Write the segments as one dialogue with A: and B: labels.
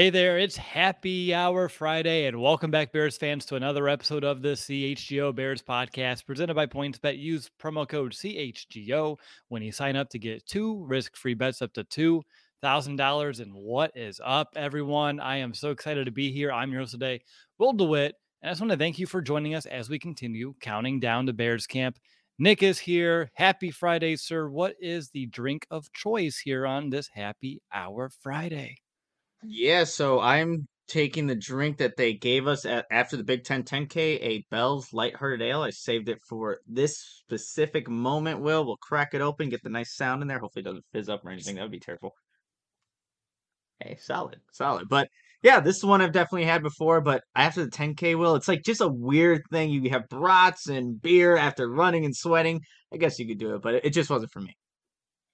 A: Hey there, it's Happy Hour Friday, and welcome back, Bears fans, to another episode of the CHGO Bears podcast presented by PointsBet. Use promo code CHGO when you sign up to get two risk free bets up to $2,000. And what is up, everyone? I am so excited to be here. I'm your host today, Will DeWitt, and I just want to thank you for joining us as we continue counting down to Bears camp. Nick is here. Happy Friday, sir. What is the drink of choice here on this Happy Hour Friday?
B: Yeah, so I'm taking the drink that they gave us at, after the Big Ten 10K, a Bell's Lighthearted Ale. I saved it for this specific moment, Will. We'll crack it open, get the nice sound in there. Hopefully it doesn't fizz up or anything. That would be terrible. Hey, solid, solid. But yeah, this is one I've definitely had before, but after the 10K, Will, it's like just a weird thing. You have brats and beer after running and sweating. I guess you could do it, but it, it just wasn't for me.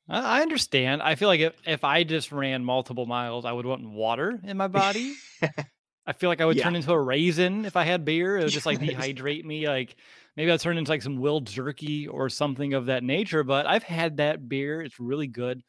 A: I understand. I feel like if, if I just ran multiple miles, I would want water in my body. I feel like I would
B: Yeah.
A: turn into a raisin if I had beer. It would just like dehydrate me. Like maybe I'd turn into like some will jerky or something of that nature. But I've had that beer. It's really good.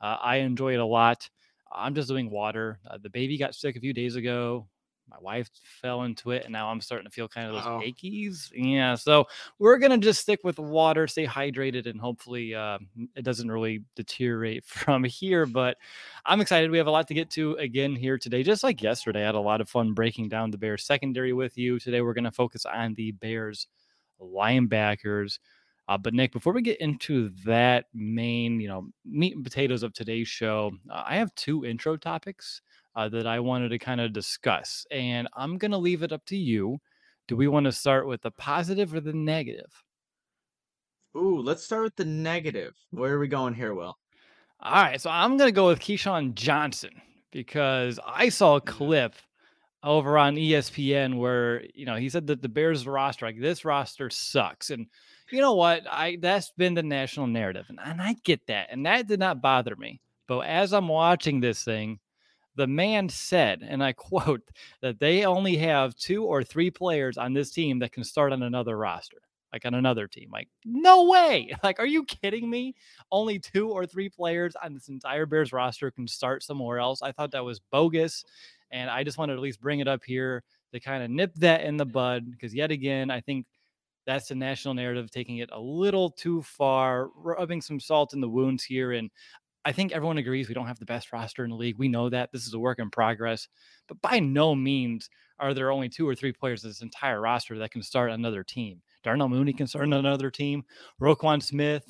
A: Uh, I enjoy it a lot. I'm just doing water. Uh, the baby got sick a few days ago. My wife fell into it, and now I'm starting to feel kind of those
B: Uh-oh.
A: achies. Yeah, so we're gonna just stick with water, stay hydrated, and hopefully uh, it doesn't really deteriorate from here. But I'm excited. We have a lot to get to again here today. Just like yesterday, I had a lot of fun breaking down the Bears secondary with you. Today, we're going to focus on the Bears linebackers. Uh, but Nick, before we get into that main, you know, meat and potatoes of today's show, uh, I have two intro topics uh, that I wanted to kind of discuss, and I'm going to leave it up to you. Do we want to start with the positive or the negative?
B: Ooh, let's start with the negative. Where are we going here, Will?
A: All right, so I'm gonna go with Keyshawn Johnson because I saw a clip over on ESPN where you know he said that the Bears roster, like this roster, sucks, and you know what? I that's been the national narrative, and, and I get that, and that did not bother me. But as I'm watching this thing, the man said, and I quote, that they only have two or three players on this team that can start on another roster, like on another team. Like, no way. Like, are you kidding me? Only two or three players on this entire Bears roster can start somewhere else. I thought that was bogus. And I just wanted to at least bring it up here to kind of nip that in the bud because, yet again, I think that's the national narrative taking it a little too far, rubbing some salt in the wounds here. And I think everyone agrees we don't have the best roster in the league. We know that this is a work in progress, but by no means are there only two or three players in this entire roster that can start another team. Darnell Mooney can start another team. Roquan Smith,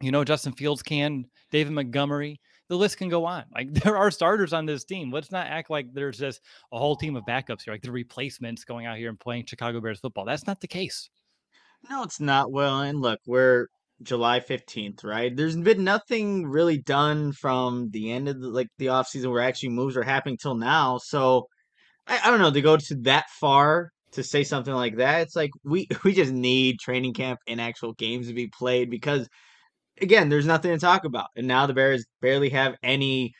A: you know, Justin Fields can, David Montgomery. The list can go on. Like there are starters on this team. Let's not act like there's just a whole team of backups here, like the replacements going out here and playing Chicago Bears football. That's not the case.
B: No, it's not, Well, And look, we're July 15th, right? There's been nothing really done from the end of the, like the offseason where actually moves are happening till now. So I, I don't know to go to that far to say something like that. It's like we we just need training camp and actual games to be played because again, there's nothing to talk about. And now the Bears barely have any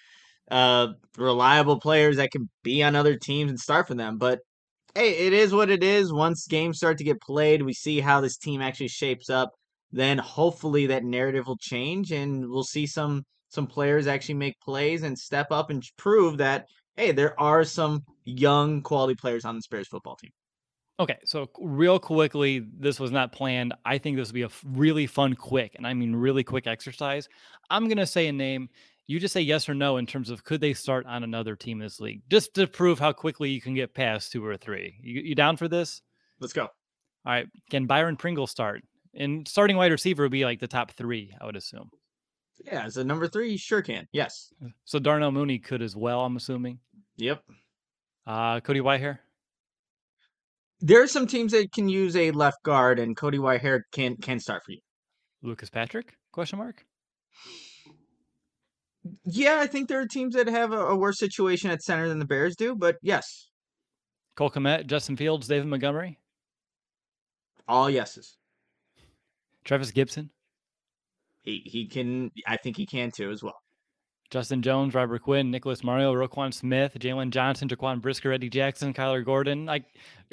B: uh reliable players that can be on other teams and start for them. But hey, it is what it is. Once games start to get played, we see how this team actually shapes up. Then hopefully that narrative will change, and we'll see some some players actually make plays and step up and prove that hey, there are some young quality players on the Spurs football team.
A: Okay, so real quickly, this was not planned. I think this would be a really fun, quick, and I mean really quick exercise. I'm gonna say a name. You just say yes or no in terms of could they start on another team in this league, just to prove how quickly you can get past two or three. You, you down for this?
B: Let's go.
A: All right. Can Byron Pringle start? And starting wide receiver would be like the top three, I would assume.
B: Yeah, as a number three, you sure can. Yes.
A: So Darnell Mooney could as well, I'm assuming.
B: Yep.
A: Uh, Cody Whitehair.
B: There are some teams that can use a left guard, and Cody Whitehair can can start for you.
A: Lucas Patrick? Question mark.
B: Yeah, I think there are teams that have a, a worse situation at center than the Bears do, but yes,
A: Cole Kmet, Justin Fields, David Montgomery,
B: all yeses.
A: Trevis Gipson,
B: He he can. I think he can too as well.
A: Justin Jones, Robert Quinn, Nicholas Morrow, Roquan Smith, Jaylon Johnson, Jaquan Brisker, Eddie Jackson, Kyler Gordon. Like,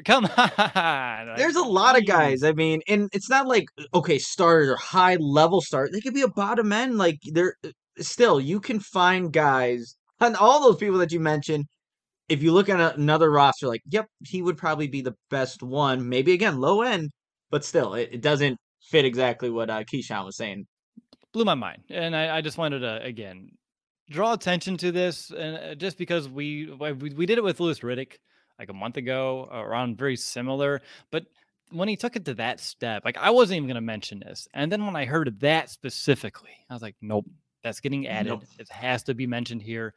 A: come on. Like,
B: There's a lot of guys. I mean, and it's not like okay, starters or high level start. They could be a bottom end. Like they're still you can find guys and all those people that you mentioned if you look at another roster, like, yep, he would probably be the best one. Maybe again, low end, but still, it, it doesn't fit exactly what uh, Keyshawn was saying.
A: Blew my mind, and I, I just wanted to again draw attention to this, and uh, just because we we, we did it with Louis Riddick like a month ago, around very similar, but when he took it to that step, like I wasn't even going to mention this, and then when I heard that specifically, I was like, nope, that's getting added. Nope. It has to be mentioned here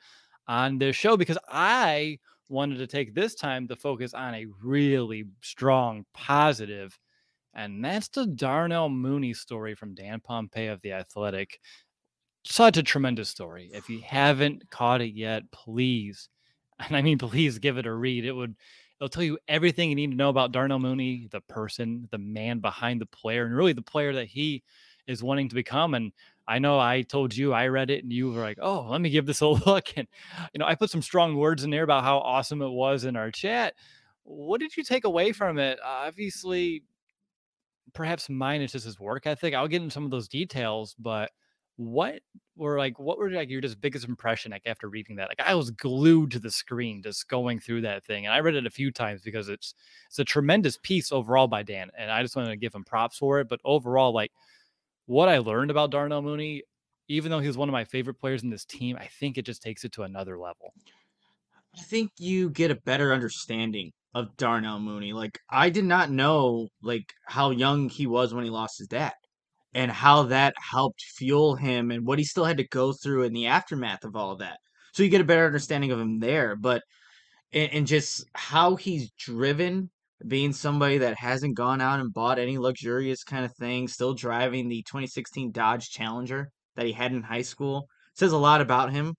A: on this show because I wanted to take this time to focus on a really strong positive, and that's the Darnell Mooney story from Dan Pompei of The Athletic. Such a tremendous story. If you haven't caught it yet, please, and I mean, please give it a read. It would it'll tell you everything you need to know about Darnell Mooney, the person, the man behind the player, and really the player that he is wanting to become. And I know I told you I read it and you were like, oh, let me give this a look. And, you know, I put some strong words in there about how awesome it was in our chat. What did you take away from it? Obviously, perhaps mine is just his work ethic. I'll get into some of those details, but what were like what were like your just biggest impression like after reading that like i was glued to the screen just going through that thing and i read it a few times because it's it's a tremendous piece overall by dan and i just wanted to give him props for it but overall like what I learned about Darnell Mooney, even though he was one of my favorite players in this team, I think it just takes it to another level.
B: I think you get a better understanding of Darnell Mooney. Like I did not know like how young he was when he lost his dad and how that helped fuel him and what he still had to go through in the aftermath of all of that. So you get a better understanding of him there, but and, and just how he's driven being somebody that hasn't gone out and bought any luxurious kind of thing, still driving the 2016 Dodge Challenger that he had in high school, says a lot about him.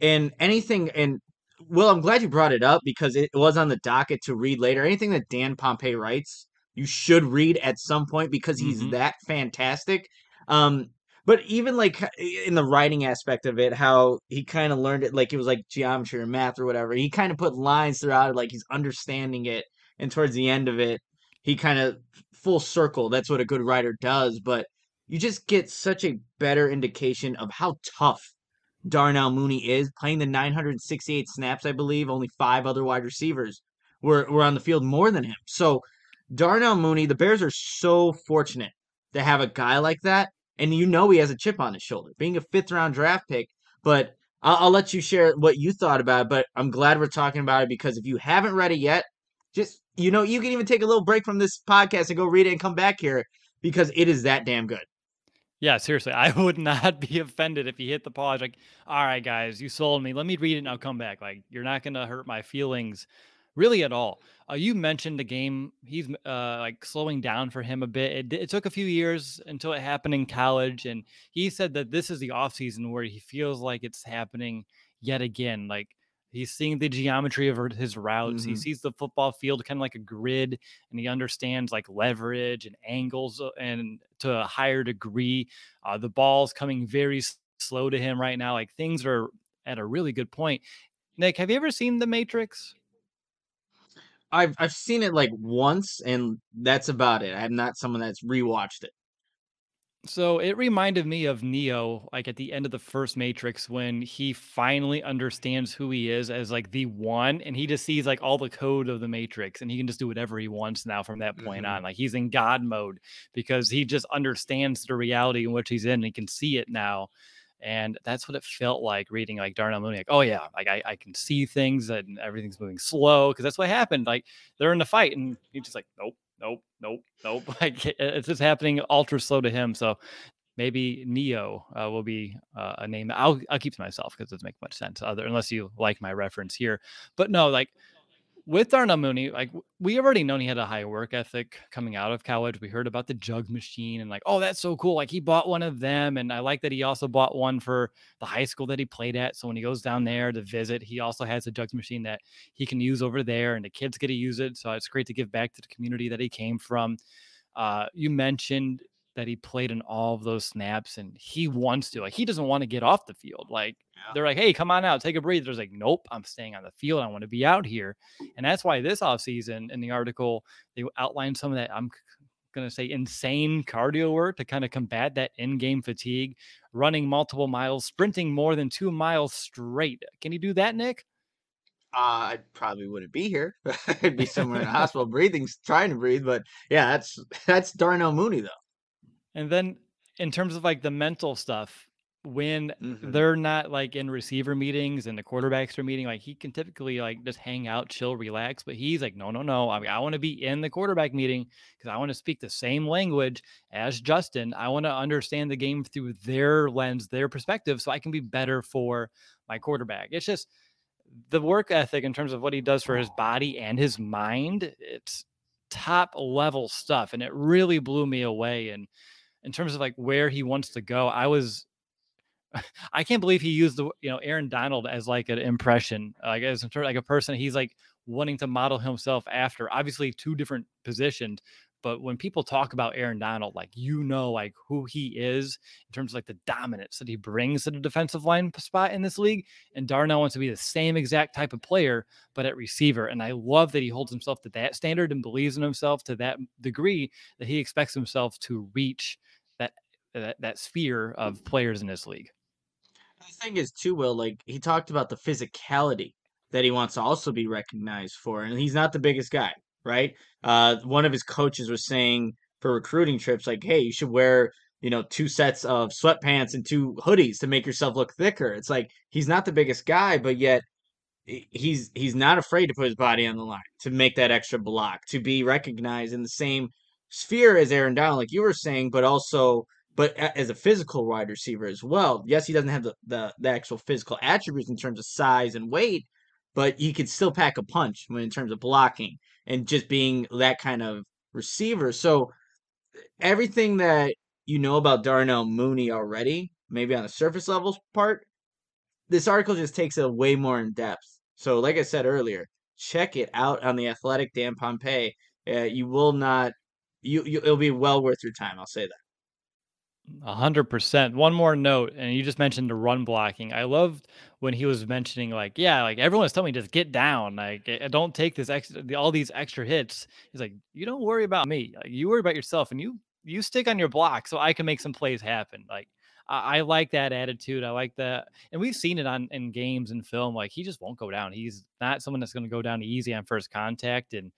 B: And anything, and well, I'm glad you brought it up because it was on the docket to read later. Anything that Dan Pompei writes, you should read at some point because he's mm-hmm. that fantastic. Um, but even like in the writing aspect of it, how he kind of learned it like it was like geometry or math or whatever. He kind of put lines throughout it, like he's understanding it and towards the end of it, he kind of full circle. That's what a good writer does. But you just get such a better indication of how tough Darnell Mooney is playing the 968 snaps. I believe only five other wide receivers were were on the field more than him. So Darnell Mooney, the Bears are so fortunate to have a guy like that, and you know he has a chip on his shoulder, being a fifth round draft pick. But I'll, I'll let you share what you thought about it. But I'm glad we're talking about it because if you haven't read it yet, just you know, you can even take a little break from this podcast and go read it and come back here because it is that damn good.
A: Yeah, seriously, I would not be offended if he hit the pause. Like, all right, guys, you sold me. Let me read it and I'll come back. Like, you're not going to hurt my feelings really at all. Uh, you mentioned the game. He's uh, like slowing down for him a bit. It, it, took a few years until it happened in college. And he said that this is the offseason where he feels like it's happening yet again. Like, He's seeing the geometry of his routes. Mm-hmm. He sees the football field kind of like a grid, and he understands like leverage and angles, uh, and to a higher degree, uh, the ball's coming very slow to him right now. Like things are at a really good point. Nick, have you ever seen The Matrix?
B: I've I've seen it like once, and that's about it. I'm not someone that's rewatched it.
A: So it reminded me of Neo, like at the end of the first Matrix, when he finally understands who he is as like the one, and he just sees like all the code of the Matrix, and he can just do whatever he wants now from that point mm-hmm. on. Like he's in God mode because he just understands the reality in which he's in, and he can see it now. And that's what it felt like reading like Darnell Mooney. Like, oh yeah, like I, I can see things and everything's moving slow because that's what happened. Like they're in the fight, and he's just like, nope, nope, nope, nope. Like it's just happening ultra slow to him. So maybe Neo uh, will be uh, a name. I'll I'll keep to myself because it doesn't make much sense. Other unless you like my reference here, but no, like with Darnell Mooney, like we already known he had a high work ethic coming out of college. We heard about the jug machine and like, oh, that's so cool. Like he bought one of them. And I like that he also bought one for the high school that he played at. So when he goes down there to visit, he also has a jug machine that he can use over there and the kids get to use it. So it's great to give back to the community that he came from. Uh, you mentioned that he played in all of those snaps and he wants to like he doesn't want to get off the field like yeah. they're like hey come on out take a breather there's like nope i'm staying on the field i want to be out here and that's why this offseason in the article they outlined some of that i'm going to say insane cardio work to kind of combat that in-game fatigue running multiple miles sprinting more than two miles straight can you do that nick
B: Uh, I probably wouldn't be here. I'd be somewhere in the hospital breathing, trying to breathe. But yeah, that's that's Darnell Mooney though.
A: And then in terms of like the mental stuff, when
B: hmm
A: they're not like in receiver meetings and the quarterbacks are meeting, like he can typically like just hang out, chill, relax. But he's like, no, no, no. I mean, I want to be in the quarterback meeting because I want to speak the same language as Justin. I want to understand the game through their lens, their perspective, so I can be better for my quarterback. It's just the work ethic in terms of what he does for his body and his mind. It's top level stuff, and it really blew me away. And in terms of like where he wants to go, I was I can't believe he used the you know Aaron Donald as like an impression, like as like a person he's like wanting to model himself after. Obviously, two different positions, but when people talk about Aaron Donald, like you know, like who he is in terms of like the dominance that he brings to the defensive line spot in this league, and Darnell wants to be the same exact type of player, but at receiver. And I love that he holds himself to that standard and believes in himself to that degree that he expects himself to reach that that, that sphere of players in this league.
B: The thing is, too, Will, like he talked about the physicality that he wants to also be recognized for, and he's not the biggest guy, right? Uh, one of his coaches was saying for recruiting trips, like, hey, you should wear, you know, two sets of sweatpants and two hoodies to make yourself look thicker. It's like he's not the biggest guy, but yet he's he's not afraid to put his body on the line to make that extra block to be recognized in the same sphere as Aaron Donald, like you were saying, but also but as a physical wide receiver as well. Yes, he doesn't have the, the, the actual physical attributes in terms of size and weight, but he could still pack a punch when in terms of blocking and just being that kind of receiver. So everything that you know about Darnell Mooney already, maybe on the surface level part, this article just takes it way more in depth. So, like I said earlier, check it out on the Athletic. Dan Pompei. Uh, you will not. You, you it'll be well worth your time. I'll say that.
A: A hundred percent. One more note, and you just mentioned the run blocking. I loved when he was mentioning, like, yeah, like everyone's telling me just get down, like, eh, don't take this extra, all these extra hits. He's like, you don't worry about me. You worry about yourself, and you you stick on your block so I can make some plays happen. Like, I, I like that attitude. I like that, and we've seen it on in games and film. Like, he just won't go down. He's not someone that's going to go down easy on first contact, and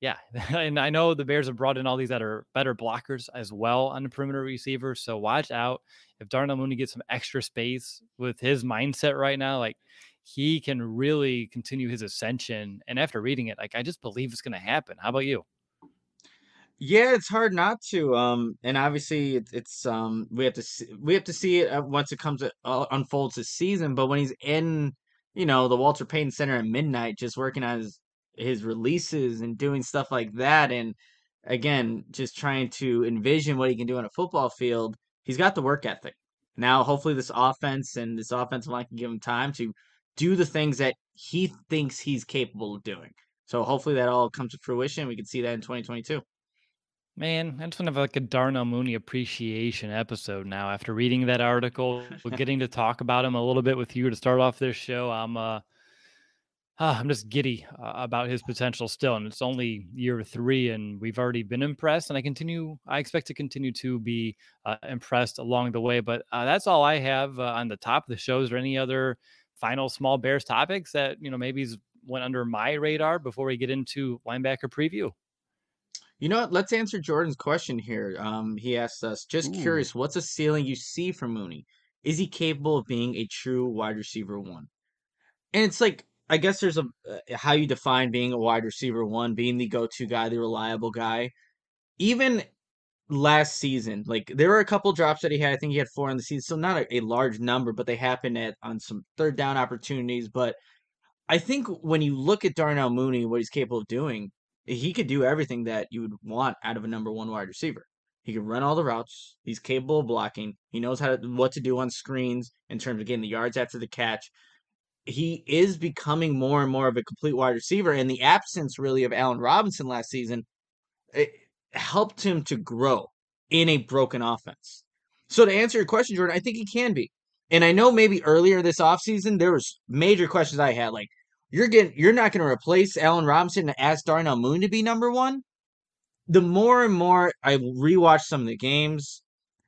A: yeah, and I know the Bears have brought in all these that are better blockers as well on the perimeter receivers. So watch out if Darnell Mooney gets some extra space with his mindset right now, like he can really continue his ascension. And after reading it, like I just believe it's going to happen. How about you?
B: Yeah, it's hard not to. Um, and obviously, it's, it's um, we have to see, we have to see it uh, once it comes to, uh, unfolds this season. But when he's in, you know, the Walter Payton Center at midnight, just working on his his releases and doing stuff like that, and again, just trying to envision what he can do on a football field, he's got the work ethic. Now, hopefully, this offense and this offensive line can give him time to do the things that he thinks he's capable of doing. So hopefully that all comes to fruition. We can see that in 2022.
A: Man, I just want to have like a Darnell Mooney appreciation episode now. After reading that article, we're getting to talk about him a little bit with you to start off this show, I'm uh, ah, I'm just giddy uh, about his potential still, and it's only year three, and we've already been impressed, and I continue. I expect to continue to be uh, impressed along the way. But uh, that's all I have uh, on the top of the show. Is there any other final small Bears topics that you know maybe went under my radar before we get into linebacker preview?
B: You know what? Let's answer Jordan's question here. Um, he asked us, just
A: Ooh.
B: curious, what's a ceiling you see for Mooney? Is he capable of being a true wide receiver one? And it's like, I guess there's a uh, how you define being a wide receiver one, being the go-to guy, the reliable guy. Even last season, like there were a couple drops that he had. I think he had four in the season, so not a, a large number, but they happened at on some third down opportunities. But I think when you look at Darnell Mooney, what he's capable of doing, he could do everything that you would want out of a number one wide receiver. He can run all the routes. He's capable of blocking. He knows how to, what to do on screens in terms of getting the yards after the catch. He is becoming more and more of a complete wide receiver. And the absence really of Allen Robinson last season it helped him to grow in a broken offense. So to answer your question, Jordan, I think he can be. And I know maybe earlier this offseason there was major questions I had like you're getting you're not going to replace Allen Robinson and ask Darnell Moon to be number one. The more and more I rewatch some of the games,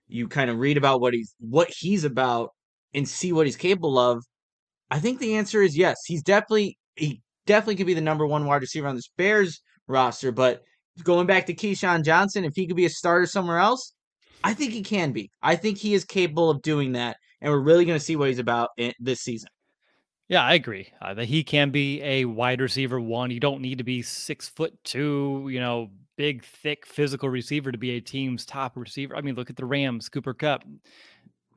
B: you kind of read about what he's what he's about and see what he's capable of. I think the answer is yes. He's definitely he definitely could be the number one wide receiver on this Bears roster. But going back to Keyshawn Johnson, if he could be a starter somewhere else, I think he can be. I think he is capable of doing that, and we're really going to see what he's about in, this season.
A: Yeah, I agree uh, that he can be a wide receiver one. You don't need to be six foot two, you know, big, thick, physical receiver to be a team's top receiver. I mean, look at the Rams, Cooper Kupp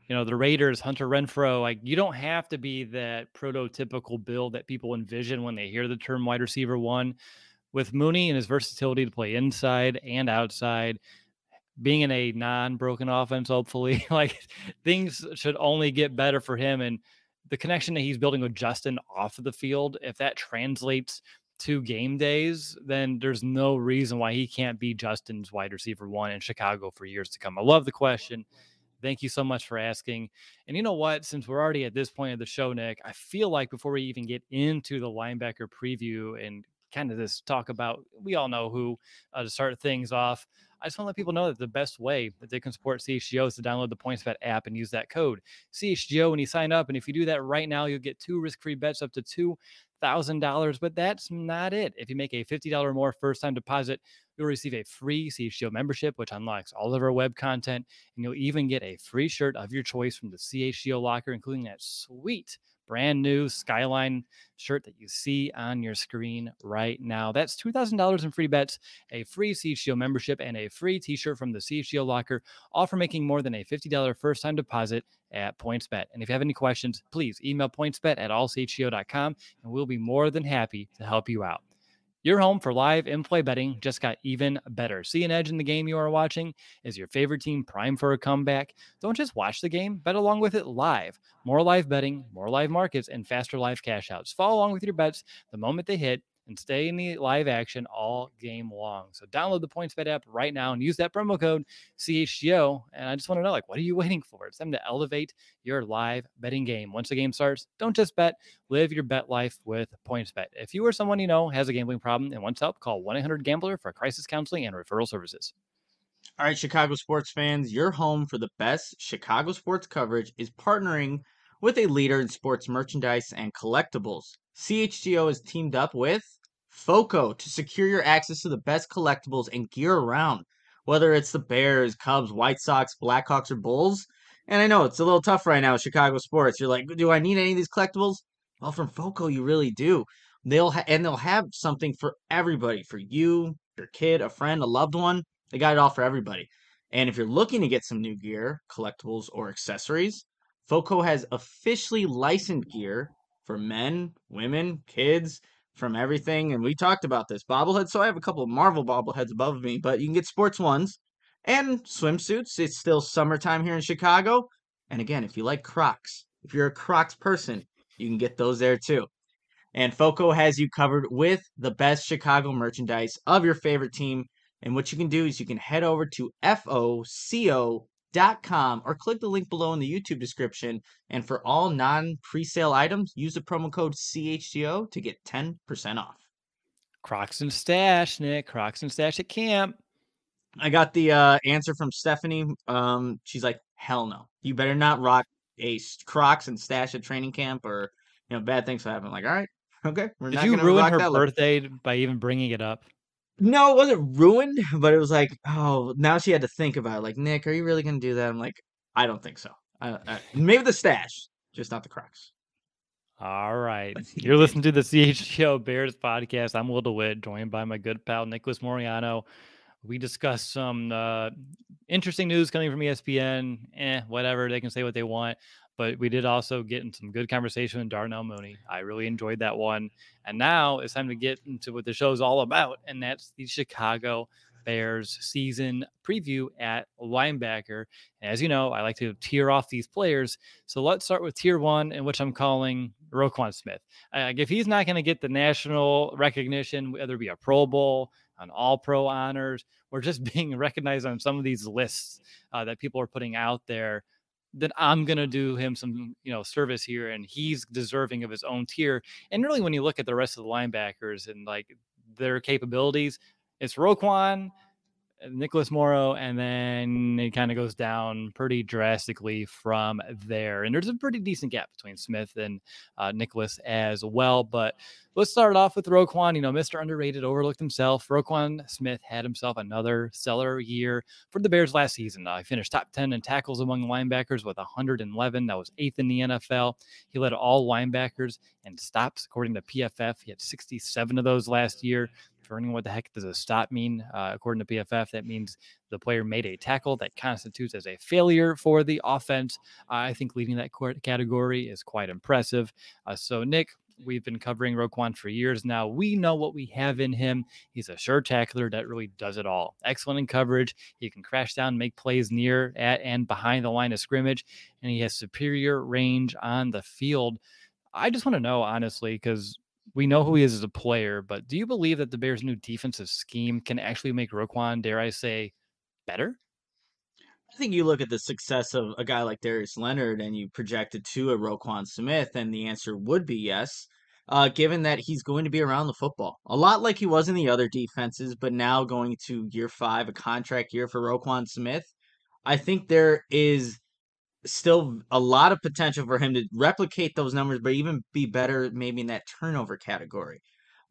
A: you know, the Raiders, Hunter Renfrow, like you don't have to be that prototypical build that people envision when they hear the term wide receiver one. With Mooney and his versatility to play inside and outside, being in a non-broken offense, hopefully, like things should only get better for him. And the connection that he's building with Justin off of the field, if that translates to game days, then there's no reason why he can't be Justin's wide receiver one in Chicago for years to come. I love the question. Thank you so much for asking. And you know what? Since we're already at this point of the show, Nick, I feel like before we even get into the linebacker preview and kind of this talk about, we all know who uh, to start things off. I just want to let people know that the best way that they can support CHGO is to download the PointsBet app and use that code CHGO when you sign up. And if you do that right now, you'll get two risk free bets up to two thousand dollars. But that's not it. If you make a fifty dollar more first time deposit, you'll receive a free CHGO membership, which unlocks all of our web content, and you'll even get a free shirt of your choice from the CHGO locker, including that sweet brand new Skyline shirt that you see on your screen right now. That's $2,000 in free bets, a free CHGO membership, and a free t shirt from the CHGO locker, all for making more than a $50 first time deposit at PointsBet. And if you have any questions, please email pointsbet at allchgo.com, and we'll be more than happy to help you out. Your home for live in play betting just got even better. See an edge in the game you are watching? Is your favorite team primed for a comeback? Don't just watch the game, bet along with it live. More live betting, more live markets, and faster live cash outs. Follow along with your bets the moment they hit and stay in the live action all game long. So download the PointsBet app right now and use that promo code CHGO. And I just want to know, like, what are you waiting for? It's time to elevate your live betting game. Once the game starts, don't just bet, live your bet life with PointsBet. If you or someone you know has a gambling problem and wants help, call 1-800-GAMBLER for crisis counseling and referral services.
B: All right, Chicago sports fans, your home for the best Chicago sports coverage is partnering with a leader in sports merchandise and collectibles. CHGO has teamed up with FOCO to secure your access to the best collectibles and gear around, whether it's the Bears, Cubs, White Sox, Blackhawks, or Bulls. And I know it's a little tough right now with Chicago sports. You're like, do I need any of these collectibles? Well, from FOCO, you really do. They'll ha- and they'll have something for everybody, for you, your kid, a friend, a loved one. They got it all for everybody. And if you're looking to get some new gear, collectibles, or accessories, FOCO has officially licensed gear for men, women, kids, from everything. And we talked about this bobbleheads. So I have a couple of Marvel bobbleheads above me, but you can get sports ones and swimsuits. It's still summertime here in Chicago. And again, if you like Crocs, if you're a Crocs person, you can get those there too. And FOCO has you covered with the best Chicago merchandise of your favorite team. And what you can do is you can head over to FOCO com or click the link below in the YouTube description. And for all non pre-sale items, use the promo code CHGO to get 10% off.
A: Crocs and Stash, Nick. Crocs and Stash at camp.
B: I got the uh, answer from Stephanie. Um, she's like, hell no. You better not rock a Crocs and Stash at training camp or, you know, bad things will happen. I'm like, all right, okay.
A: We're Did you ruin her birthday look. by even bringing it up?
B: No, it wasn't ruined, but it was like, oh, now she had to think about it. Like, Nick, are you really gonna do that? I'm like, I don't think so. I, I, maybe the stash, just not the Crocs.
A: All right. You're listening to the CHGO Bears podcast. I'm Will DeWitt, joined by my good pal Nicholas Moreano. We discussed some uh, interesting news coming from ESPN. Eh, whatever. They can say what they want but we did also get in some good conversation with Darnell Mooney. I really enjoyed that one. And now it's time to get into what the show's all about, and that's the Chicago Bears season preview at linebacker. And as you know, I like to tier off these players. So let's start with tier one, in which I'm calling Roquan Smith. Uh, if he's not going to get the national recognition, whether it be a Pro Bowl, an All Pro honors, or just being recognized on some of these lists uh, that people are putting out there then I'm gonna do him some, you know, service here, and he's deserving of his own tier. And really, when you look at the rest of the linebackers and like their capabilities, it's Roquan, Nicholas Morrow, and then it kind of goes down pretty drastically from there. And there's a pretty decent gap between Smith and uh, Nicholas as well. But let's start off with Roquan. You know, Mr. Underrated overlooked himself. Roquan Smith had himself another stellar year for the Bears last season. Uh, he finished top 10 in tackles among linebackers with 111. That was eighth in the NFL. He led all linebackers and stops, according to PFF. He had 67 of those last year learning what the heck does a stop mean. Uh, according to PFF, that means the player made a tackle that constitutes as a failure for the offense. Uh, I think leading that category is quite impressive. Uh, so, Nick, we've been covering Roquan for years now. We know what we have in him. He's a sure tackler that really does it all. Excellent in coverage. He can crash down, make plays near, at, and behind the line of scrimmage, and he has superior range on the field. I just want to know, honestly, because we know who he is as a player, but do you believe that the Bears' new defensive scheme can actually make Roquan, dare I say, better?
B: I think you look at the success of a guy like Darius Leonard and you project it to a Roquan Smith, and the answer would be yes, uh, given that he's going to be around the football. A lot like he was in the other defenses, but now going to year five, a contract year for Roquan Smith. I think there is still a lot of potential for him to replicate those numbers, but even be better maybe in that turnover category.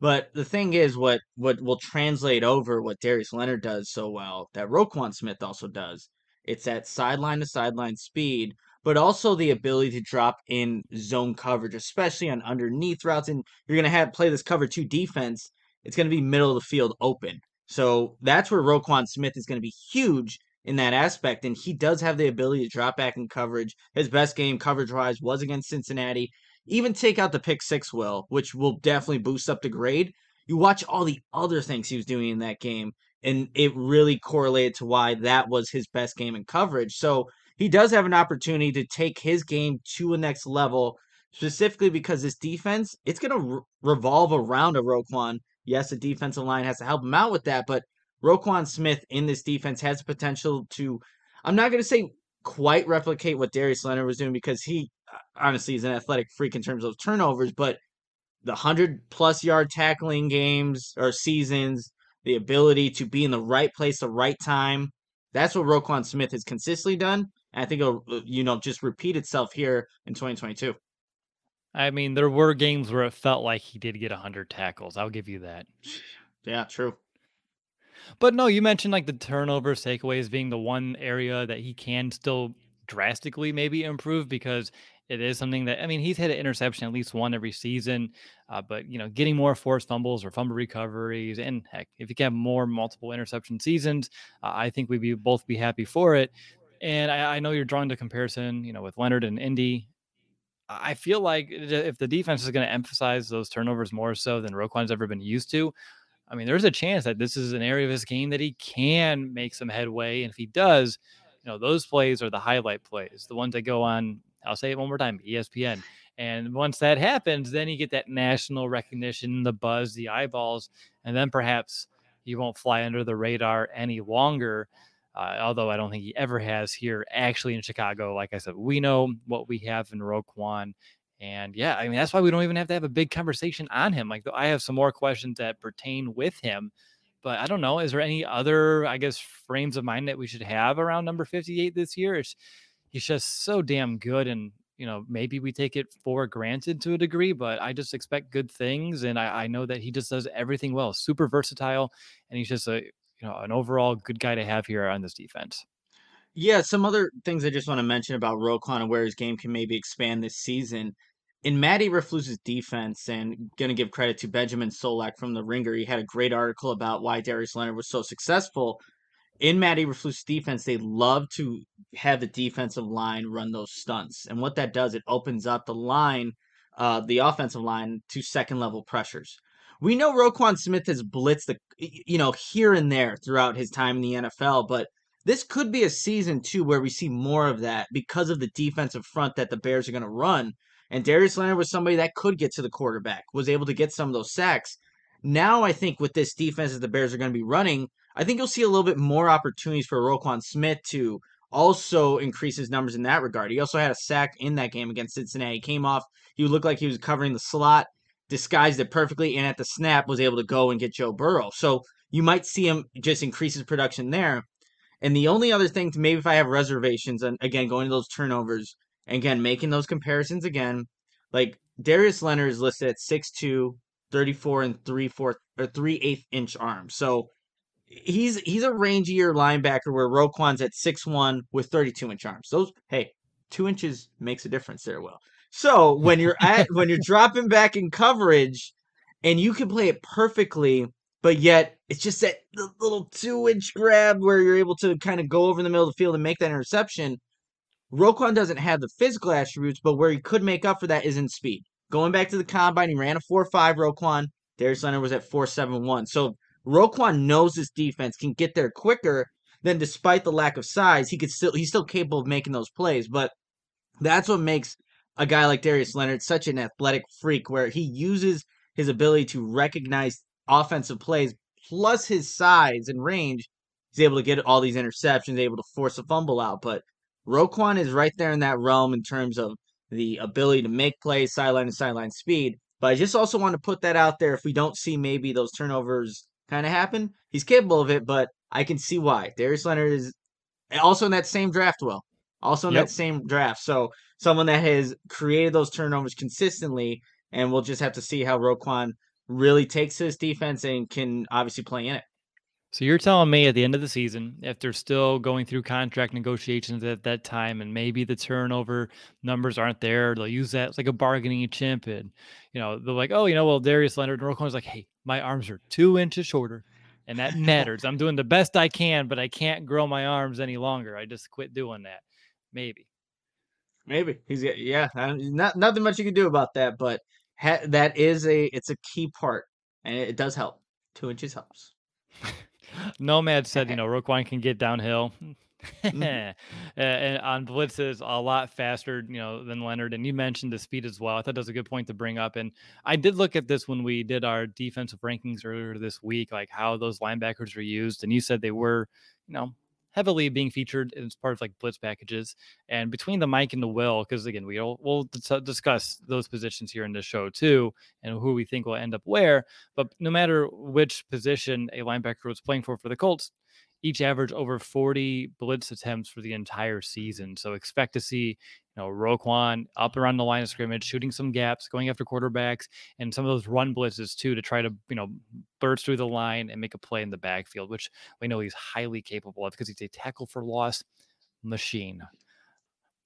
B: But the thing is, what what will translate over what Darius Leonard does so well that Roquan Smith also does. It's that sideline to sideline speed, but also the ability to drop in zone coverage, especially on underneath routes. And you're gonna have play this cover two defense. It's gonna be middle of the field open. So that's where Roquan Smith is gonna be huge in that aspect. And he does have the ability to drop back in coverage. His best game coverage wise was against Cincinnati. Even take out the pick six, will, which will definitely boost up the grade. You watch all the other things he was doing in that game, and it really correlated to why that was his best game in coverage. So he does have an opportunity to take his game to a next level, specifically because this defense, it's going to re- revolve around a Roquan. Yes, the defensive line has to help him out with that, but Roquan Smith in this defense has the potential to, I'm not going to say quite replicate what Darius Leonard was doing because he honestly is an athletic freak in terms of turnovers, but the 100 plus yard tackling games or seasons, the ability to be in the right place, at the right time, that's what Roquan Smith has consistently done. And I think it'll, you know, just repeat itself here in 2022.
A: I mean, there were games where it felt like he did get 100 tackles. I'll give you that.
B: Yeah, true.
A: But no, you mentioned like the turnovers, takeaways being the one area that he can still drastically maybe improve because it is something that I mean he's hit an interception at least one every season, uh, but you know getting more forced fumbles or fumble recoveries and heck if you can have more multiple interception seasons, uh, I think we'd be both be happy for it. And I, I know you're drawing the comparison, you know, with Leonard and Indy. I feel like if the defense is going to emphasize those turnovers more so than Roquan's ever been used to, I mean, there's a chance that this is an area of his game that he can make some headway. And if he does, you know, those plays are the highlight plays, the ones that go on, I'll say it one more time, ESPN. And once that happens, then you get that national recognition, the buzz, the eyeballs, and then perhaps you won't fly under the radar any longer. Uh, although I don't think he ever has here actually in Chicago. Like I said, we know what we have in Roquan, and yeah, I mean, that's why we don't even have to have a big conversation on him. Like, I have some more questions that pertain with him, but I don't know. Is there any other, I guess, frames of mind that we should have around number 58 this year? It's, he's just so damn good. And, you know, maybe we take it for granted to a degree, but I just expect good things. And I, I know that he just does everything well, super versatile. And he's just a, you know, an overall good guy to have here on this defense.
B: Yeah, some other things I just want to mention about Roquan and where his game can maybe expand this season in Matt Eberflus's defense, and going to give credit to Benjamin Solak from the Ringer, he had a great article about why Darius Leonard was so successful. In Matt Eberflus's defense, they love to have the defensive line run those stunts, and what that does, it opens up the line, uh, the offensive line to second level pressures. We know Roquan Smith has blitzed the, you know, here and there throughout his time in the NFL, but this could be a season too where we see more of that because of the defensive front that the Bears are going to run and Darius Leonard was somebody that could get to the quarterback, was able to get some of those sacks. Now, I think with this defense that the Bears are going to be running, I think you'll see a little bit more opportunities for Roquan Smith to also increase his numbers in that regard. He also had a sack in that game against Cincinnati. He came off, he looked like he was covering the slot, disguised it perfectly, and at the snap was able to go and get Joe Burrow. So you might see him just increase his production there. And the only other thing, to maybe if I have reservations, and again going to those turnovers, and again making those comparisons again, like Darius Leonard is listed at 6'2", 34 and 3 4 or 3 8 inch arms. So he's he's a rangier linebacker where Roquan's at 6'1 with 32 inch arms. Those hey, two inches makes a difference there, Will. So when you're at when you're dropping back in coverage and you can play it perfectly, but yet it's just that little two inch grab where you're able to kind of go over the middle of the field and make that interception. Roquan doesn't have the physical attributes, but where he could make up for that is in speed. Going back to the combine, he ran a 4 5 Roquan. Darius Leonard was at 4 7 1. So Roquan knows this defense can get there quicker. Then, despite the lack of size, he could still he's still capable of making those plays. But that's what makes a guy like Darius Leonard such an athletic freak, where he uses his ability to recognize offensive plays plus his size and range. He's able to get all these interceptions, able to force a fumble out. But Roquan is right there in that realm in terms of the ability to make plays, sideline to sideline speed. But I just also want to put that out there if we don't see maybe those turnovers kind of happen. He's capable of it, but I can see why. Darius Leonard is also in that same draft, well, also in yep. that same draft. So someone that has created those turnovers consistently, and we'll just have to see how Roquan really takes his defense and can obviously play in it.
A: So you're telling me at the end of the season, if they're still going through contract negotiations at that time, and maybe the turnover numbers aren't there, they'll use that as like a bargaining chip, and you know they're like, oh, you know, well Darius Leonard and Roquan's like, hey, my arms are two inches shorter, and that matters. I'm doing the best I can, but I can't grow my arms any longer. I just quit doing that. Maybe.
B: Maybe he's yeah. Not nothing much you can do about that, but ha- that is a it's a key part, and it does help. Two inches helps.
A: Nomad said, you know, Roquan can get downhill. mm-hmm. and on blitzes a lot faster, you know, than Leonard. And you mentioned the speed as well. I thought that was a good point to bring up. And I did look at this when we did our defensive rankings earlier this week, like how those linebackers were used. And you said they were, you know, heavily being featured as part of like blitz packages. And between the Mike and the Will, because again, we'll we'll discuss those positions here in this show too, and who we think will end up where. But no matter which position a linebacker was playing for for the Colts, each average over 40 blitz attempts for the entire season. So expect to see, you know, Roquan up around the line of scrimmage, shooting some gaps, going after quarterbacks, and some of those run blitzes too to try to, you know, burst through the line and make a play in the backfield, which we know he's highly capable of because he's a tackle for loss machine.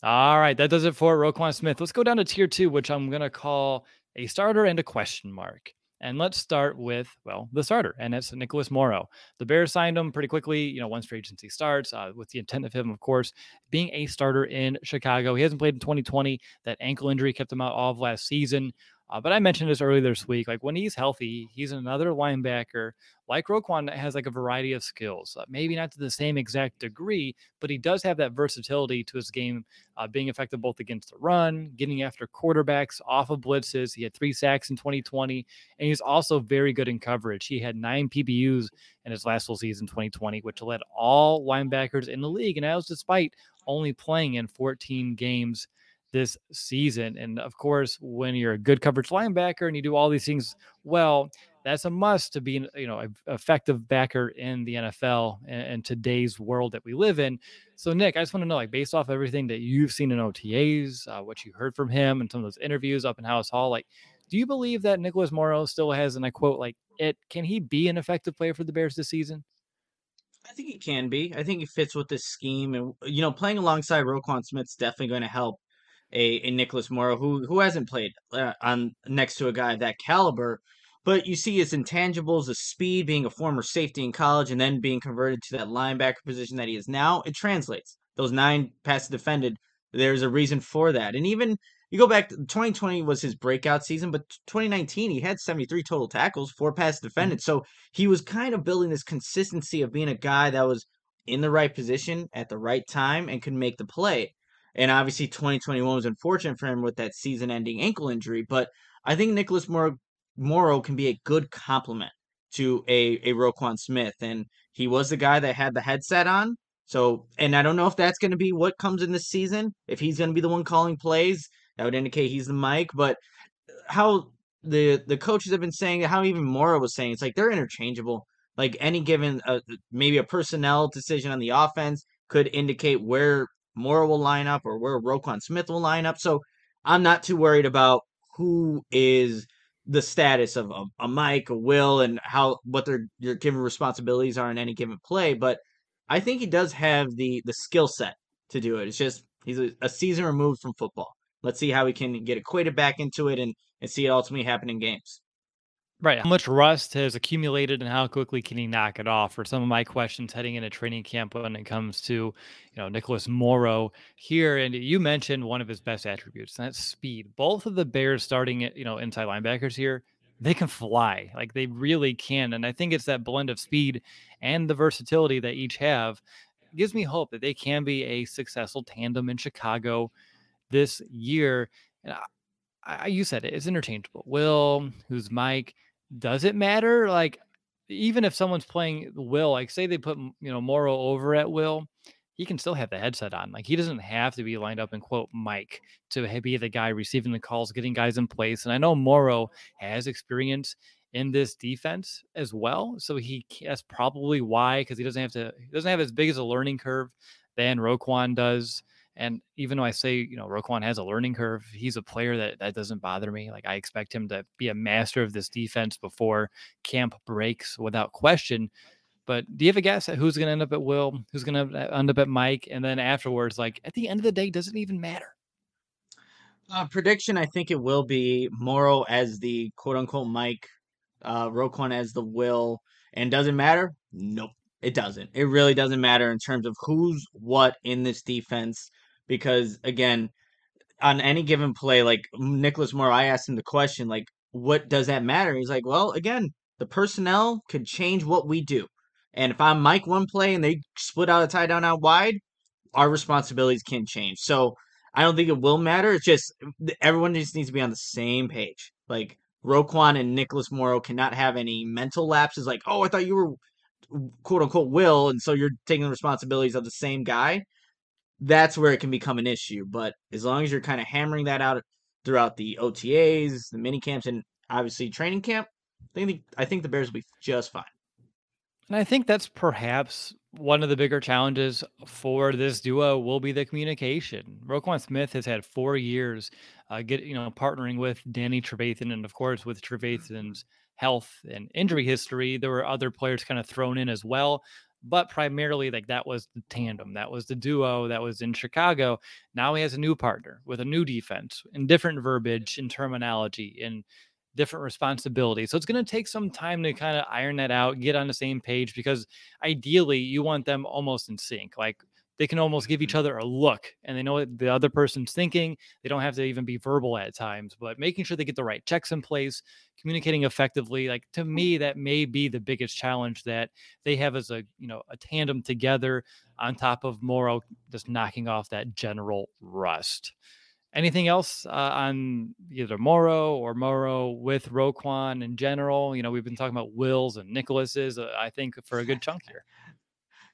A: All right, that does it for Roquan Smith. Let's go down to tier two, which I'm gonna call a starter and a question mark. And let's start with, well, the starter, and it's Nicholas Morrow. The Bears signed him pretty quickly, you know, once free agency starts, uh, with the intent of him, of course, being a starter in Chicago. He hasn't played in 2020. That ankle injury kept him out all of last season. Uh, but I mentioned this earlier this week. Like when he's healthy, he's another linebacker like Roquan that has like a variety of skills. Uh, maybe not to the same exact degree, but he does have that versatility to his game, uh, being effective both against the run, getting after quarterbacks off of blitzes. He had three sacks in 2020, and he's also very good in coverage. He had nine PBUs in his last full season 2020, which led all linebackers in the league, and that was despite only playing in 14 games this season. And of course, when you're a good coverage linebacker and you do all these things well, that's a must to be, you know, an effective backer in the NFL and, today's world that we live in. So, Nick, I just want to know, like, based off everything that you've seen in OTAs, uh, what you heard from him, and some of those interviews up in Halas Hall, like, do you believe that Nicholas Morrow still has, and I quote, like, it can he be an effective player for the Bears this season?
B: I think he can be. I think he fits with this scheme, and you know, playing alongside Roquan Smith's definitely going to help a, a Nicholas Morrow who who hasn't played uh, on next to a guy of that caliber. But you see his intangibles, the speed, being a former safety in college, and then being converted to that linebacker position that he is now. It translates. Those nine passes defended, there's a reason for that. And even you go back, 2020 was his breakout season, but 2019 he had 73 total tackles, four passes defended. Mm-hmm. So he was kind of building this consistency of being a guy that was in the right position at the right time and could make the play. And obviously, 2021 was unfortunate for him with that season ending ankle injury. But I think Nicholas Morrow, Morrow can be a good complement to a, a Roquan Smith. And he was the guy that had the headset on. So, and I don't know if that's going to be what comes in this season. If he's going to be the one calling plays, that would indicate he's the mic. But how the the coaches have been saying, how even Morrow was saying, it's like they're interchangeable. Like any given, uh, maybe a personnel decision on the offense could indicate where Morrow will line up or where Roquan Smith will line up. So I'm not too worried about who is the status of a, a Mike, a Will, and how what their your given responsibilities are in any given play. But I think he does have the the skill set to do it. It's just he's a, a, season removed from football. Let's see how he can get equated back into it and and see it ultimately happen in games.
A: Right. How much rust has accumulated and how quickly can he knock it off? For some of my questions heading into training camp when it comes to, you know, Nicholas Morrow here. And you mentioned one of his best attributes, and that's speed. Both of the Bears starting you know, inside linebackers here, they can fly. Like they really can. And I think it's that blend of speed and the versatility that each have it gives me hope that they can be a successful tandem in Chicago this year. And I, I you said it, it's interchangeable. Will, who's Mike, does it matter? Like, even if someone's playing Will, like say they put you know Morrow over at Will, he can still have the headset on. Like he doesn't have to be lined up and quote Mike to be the guy receiving the calls, getting guys in place. And I know Morrow has experience in this defense as well, so he that's probably why because he doesn't have to he doesn't have as big as a learning curve than Roquan does. And even though I say, you know, Roquan has a learning curve, he's a player that that doesn't bother me. Like I expect him to be a master of this defense before camp breaks without question. But do you have a guess at who's going to end up at Will, who's going to end up at Mike, and then afterwards, like at the end of the day, doesn't even matter.
B: Uh, prediction: I think it will be Morrow as the quote unquote Mike, uh, Roquan as the Will, and doesn't matter. Nope, it doesn't. It really doesn't matter in terms of who's what in this defense because again, on any given play, like Nicholas Morrow, I asked him the question, like, what does that matter? He's like, well, again, the personnel could change what we do. And if I'm Mike one play and they split out a tie down out wide, our responsibilities can change. So I don't think it will matter. It's just everyone just needs to be on the same page. Like Roquan and Nicholas Morrow cannot have any mental lapses like, oh, I thought you were quote unquote will, and so you're taking the responsibilities of the same guy that's where it can become an issue. But as long as you're kind of hammering that out throughout the OTAs, the mini camps, and obviously training camp, I think I think the Bears will be just fine.
A: And I think that's perhaps one of the bigger challenges for this duo will be the communication. Roquan Smith has had four years, uh, get you know, partnering with Danny Trevathan, and of course with Trevathan's health and injury history, there were other players kind of thrown in as well but primarily like that was the tandem that was the duo that was in chicago. Now he has a new partner with a new defense and different verbiage and terminology and different responsibilities. So it's going to take some time to kind of iron that out get on the same page because ideally you want them almost in sync like they can almost give each other a look and they know what the other person's thinking. They don't have to even be verbal at times, but making sure they get the right checks in place, communicating effectively. Like to mm-hmm. me, that may be the biggest challenge that they have as a you know a tandem together on top of Morrow just knocking off that general rust. Anything else uh, on either Morrow or Morrow with Roquan in general? You know, we've been talking about Wills and Nicholas's. Uh, I think for a good chunk here.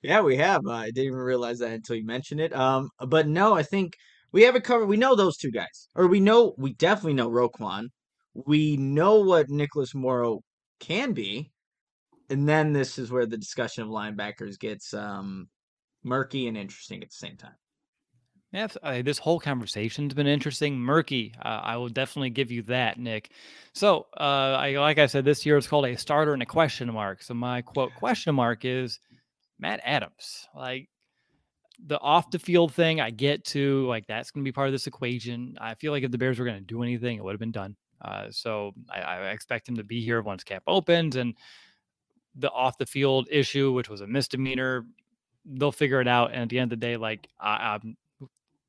B: Yeah, we have. Uh, I didn't even realize that until you mentioned it. Um, but no, I think we have it covered. We know those two guys, or we know we definitely know Roquan. We know what Nicholas Morrow can be, and then this is where the discussion of linebackers gets um, murky and interesting at the same time.
A: Yeah, uh, this whole conversation's been interesting, murky. Uh, I will definitely give you that, Nick. So, uh, I like I said, this year is called a starter and a question mark. So my quote question mark is Matt Adams. Like the off the field thing, I get to like that's going to be part of this equation. I feel like if the Bears were going to do anything, it would have been done. Uh, so I, I, expect him to be here once cap opens and the off the field issue, which was a misdemeanor, they'll figure it out. And at the end of the day, like I, I'm,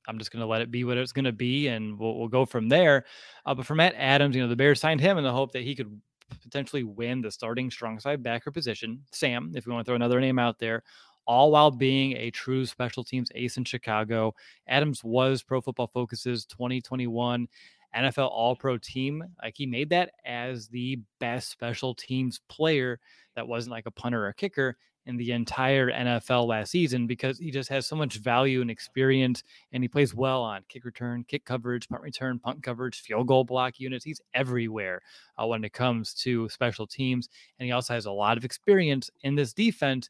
A: I'm just going to let it be what it's going to be, and we'll, we'll go from there. Uh, but for Matt Adams, you know, the Bears signed him in the hope that he could potentially win the starting strong side backer position, Sam, if we want to throw another name out there, all while being a true special teams ace in Chicago. Adams was Pro Football Focus's 2021 NFL All Pro team. Like he made that as the best special teams player that wasn't like a punter or a kicker in the entire NFL last season because he just has so much value and experience and he plays well on kick return, kick coverage, punt return, punt coverage, field goal block units. He's everywhere uh, when it comes to special teams. And he also has a lot of experience in this defense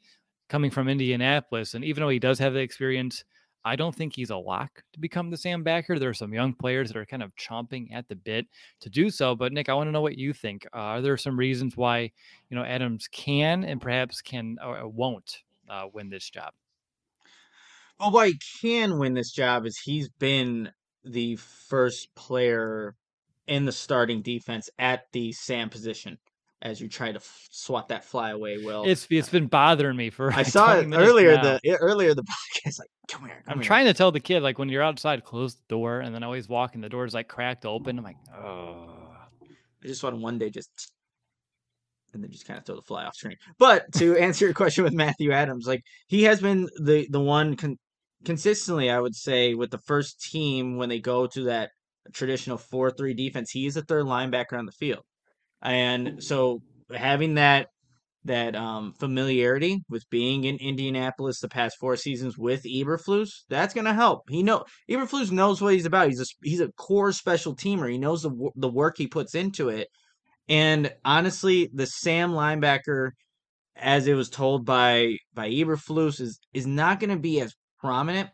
A: coming from Indianapolis. And even though he does have the experience, I don't think he's a lock to become the Sam backer. There are some young players that are kind of chomping at the bit to do so. But Nick, I want to know what you think. Uh, are there some reasons why you know Adams can and perhaps can or won't uh, win this job?
B: Well, why he can win this job is he's been the first player in the starting defense at the Sam position as you try to f- swat that fly away. Will
A: it's it's uh, been bothering me for.
B: I saw it earlier. Now. The earlier the podcast, like, come here. Come
A: I'm
B: here.
A: trying to tell the kid like when you're outside, close the door, and then I always walk and the door is like cracked open. I'm like, oh.
B: I just want one day just. And then just kind of throw the fly off screen. But to answer your question with Matthew Adams, like he has been the the one con- consistently, I would say, with the first team when they go to that traditional four three defense, he is a third linebacker on the field. And so having that that um, familiarity with being in Indianapolis the past four seasons with Eberflus, that's going to help. He know Eberflus knows what he's about. He's a he's a core special teamer. He knows the the work he puts into it. And honestly, the Sam linebacker, as it was told by by Eberflus, is is not going to be as prominent.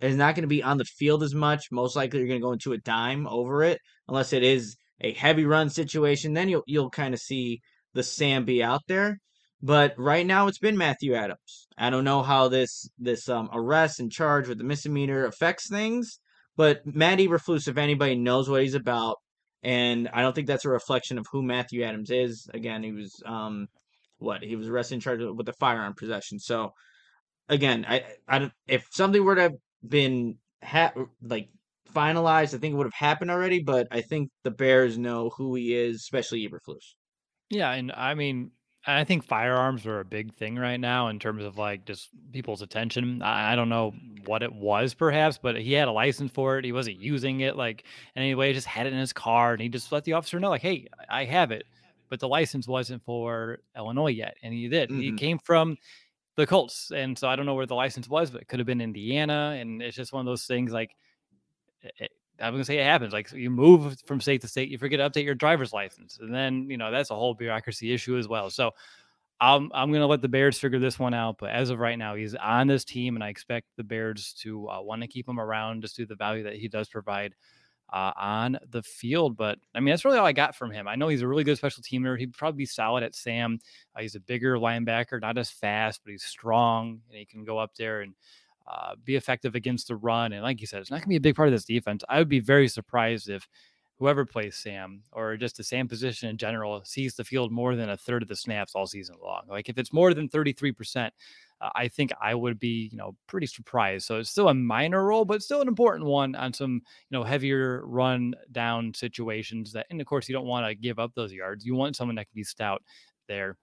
B: It's not going to be on the field as much. Most likely, you're going to go into a dime over it, unless it is a heavy run situation, then you'll you'll kind of see the Sam be out there. But right now it's been Matthew Adams. I don't know how this this um, arrest and charge with the misdemeanor affects things, but Matt Eberflus, if anybody knows what he's about, and I don't think that's a reflection of who Matthew Adams is. Again, he was um, what he was arrested and charged with a firearm possession. So again, I I don't if something were to have been ha- like finalized. I think it would have happened already, but I think the Bears know who he is, especially Eberflus.
A: Yeah, and I mean, I think firearms are a big thing right now in terms of like just people's attention. I, I don't know what it was, perhaps, but he had a license for it. He wasn't using it like anyway. He just had it in his car, and he just let the officer know, like, "Hey, I have it," but the license wasn't for Illinois yet, and he did. Mm-hmm. He came from the Colts, and so I don't know where the license was, but it could have been Indiana, and it's just one of those things like it, I'm gonna say it happens. Like you move from state to state, you forget to update your driver's license, and then you know that's a whole bureaucracy issue as well. So I'm I'm gonna let the Bears figure this one out. But as of right now, he's on this team, and I expect the Bears to uh, want to keep him around just due to the value that he does provide uh, on the field. But I mean, that's really all I got from him. I know he's a really good special teamer. He'd probably be solid at Sam. Uh, he's a bigger linebacker, not as fast, but he's strong, and he can go up there and uh, be effective against the run. And like you said, it's not going to be a big part of this defense. I would be very surprised if whoever plays Sam or just the Sam position in general sees the field more than a third of the snaps all season long. Like if it's more than 33%, uh, I think I would be, you know, pretty surprised. So it's still a minor role, but still an important one on some, you know, heavier run down situations that, and of course, you don't want to give up those yards. You want someone that can be stout there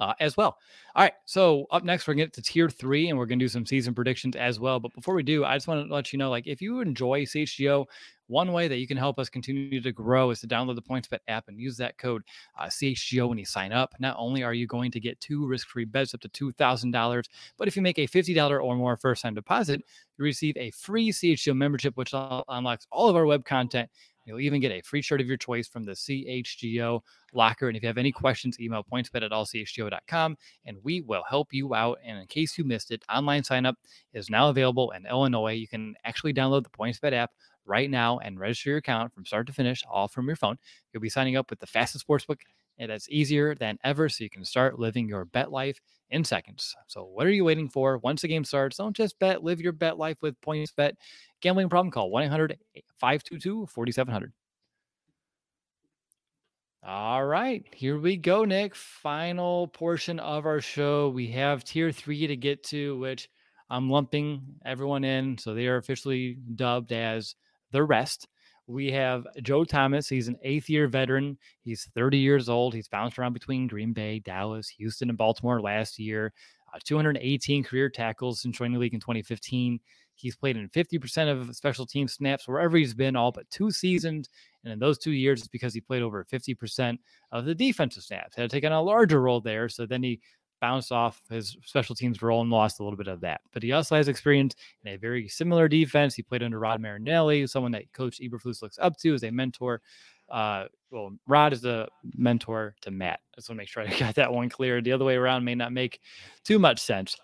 A: uh, as well. All right. So up next, we're going to get to tier three and we're going to do some season predictions as well. But before we do, I just want to let you know like, if you enjoy CHGO, one way that you can help us continue to grow is to download the PointsBet app and use that code uh, CHGO when you sign up. Not only are you going to get two risk free bets up to $2,000, but if you make a $50 or more first time deposit, you receive a free CHGO membership, which unlocks all of our web content You'll even get a free shirt of your choice from the CHGO locker. And if you have any questions, email pointsbet at allchgo.com and we will help you out. And in case you missed it, online sign up is now available in Illinois. You can actually download the PointsBet app right now and register your account from start to finish, all from your phone. You'll be signing up with the fastest sportsbook and it's easier than ever so you can start living your bet life in seconds. So what are you waiting for? Once the game starts, don't just bet, live your bet life with PointsBet. Gambling problem call 1-800-522-4700. All right, here we go, Nick. Final portion of our show. We have tier 3 to get to which I'm lumping everyone in so they are officially dubbed as the rest we have Joe Thomas. He's an eighth year veteran. He's 30 years old. He's bounced around between Green Bay, Dallas, Houston, and Baltimore last year. Uh, 218 career tackles since joining the league in 2015. He's played in 50% of special team snaps wherever he's been, all but two seasons. And in those two years, it's because he played over 50% of the defensive snaps. Had to take on a larger role there. So then he bounced off his special teams role and lost a little bit of that. But he also has experience in a very similar defense. He played under Rod Marinelli, someone that Coach Eberflus looks up to as a mentor. Uh, well, Rod is a mentor to Matt. I just want to make sure I got that one clear. The other way around may not make too much sense.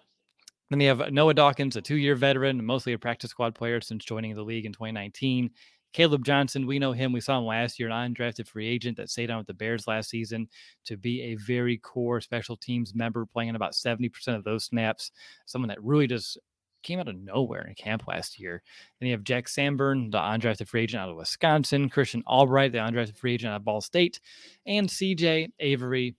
A: Then you have Noah Dawkins, a two year veteran, mostly a practice squad player since joining the league in 2019. Caleb Johnson, we know him. We saw him last year, an undrafted free agent that stayed on with the Bears last season to be a very core special teams member, playing in about 70% of those snaps. Someone that really just came out of nowhere in camp last year. Then you have Jack Sanborn, the undrafted free agent out of Wisconsin, Christian Albright, the undrafted free agent out of Ball State, and CJ Avery,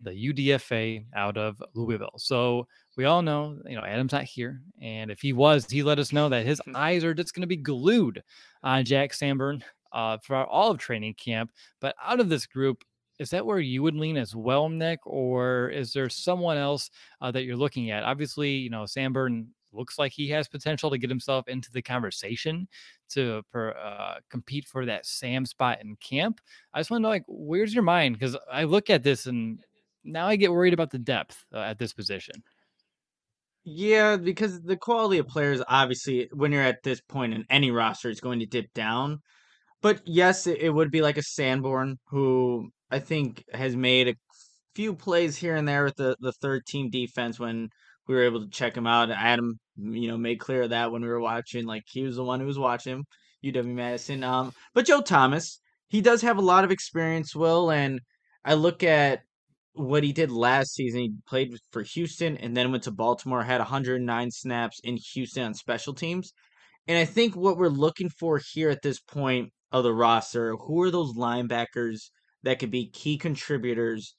A: the UDFA out of Louisville. So we all know, you know, Adam's not here. And if he was, he let us know that his eyes are just going to be glued on Jack Sanborn uh, for all of training camp. But out of this group, is that where you would lean as well, Nick? Or is there someone else uh, that you're looking at? Obviously, you know, Sanborn looks like he has potential to get himself into the conversation to per, uh, compete for that Sam spot in camp. I just want to know, like, where's your mind? Because I look at this and now I get worried about the depth uh, at this position.
B: Yeah, because the quality of players, obviously, when you're at this point in any roster, is going to dip down. But yes, it, would be like a Sanborn, who I think has made a few plays here and there with the, the third team defense when we were able to check him out. Adam, you know, made clear that when we were watching, like he was the one who was watching UW Madison. Um, but Joe Thomas, he does have a lot of experience, Will, and I look at what he did last season. He played for Houston and then went to Baltimore, had 109 snaps in Houston on special teams. And I think what we're looking for here at this point of the roster, who are those linebackers that could be key contributors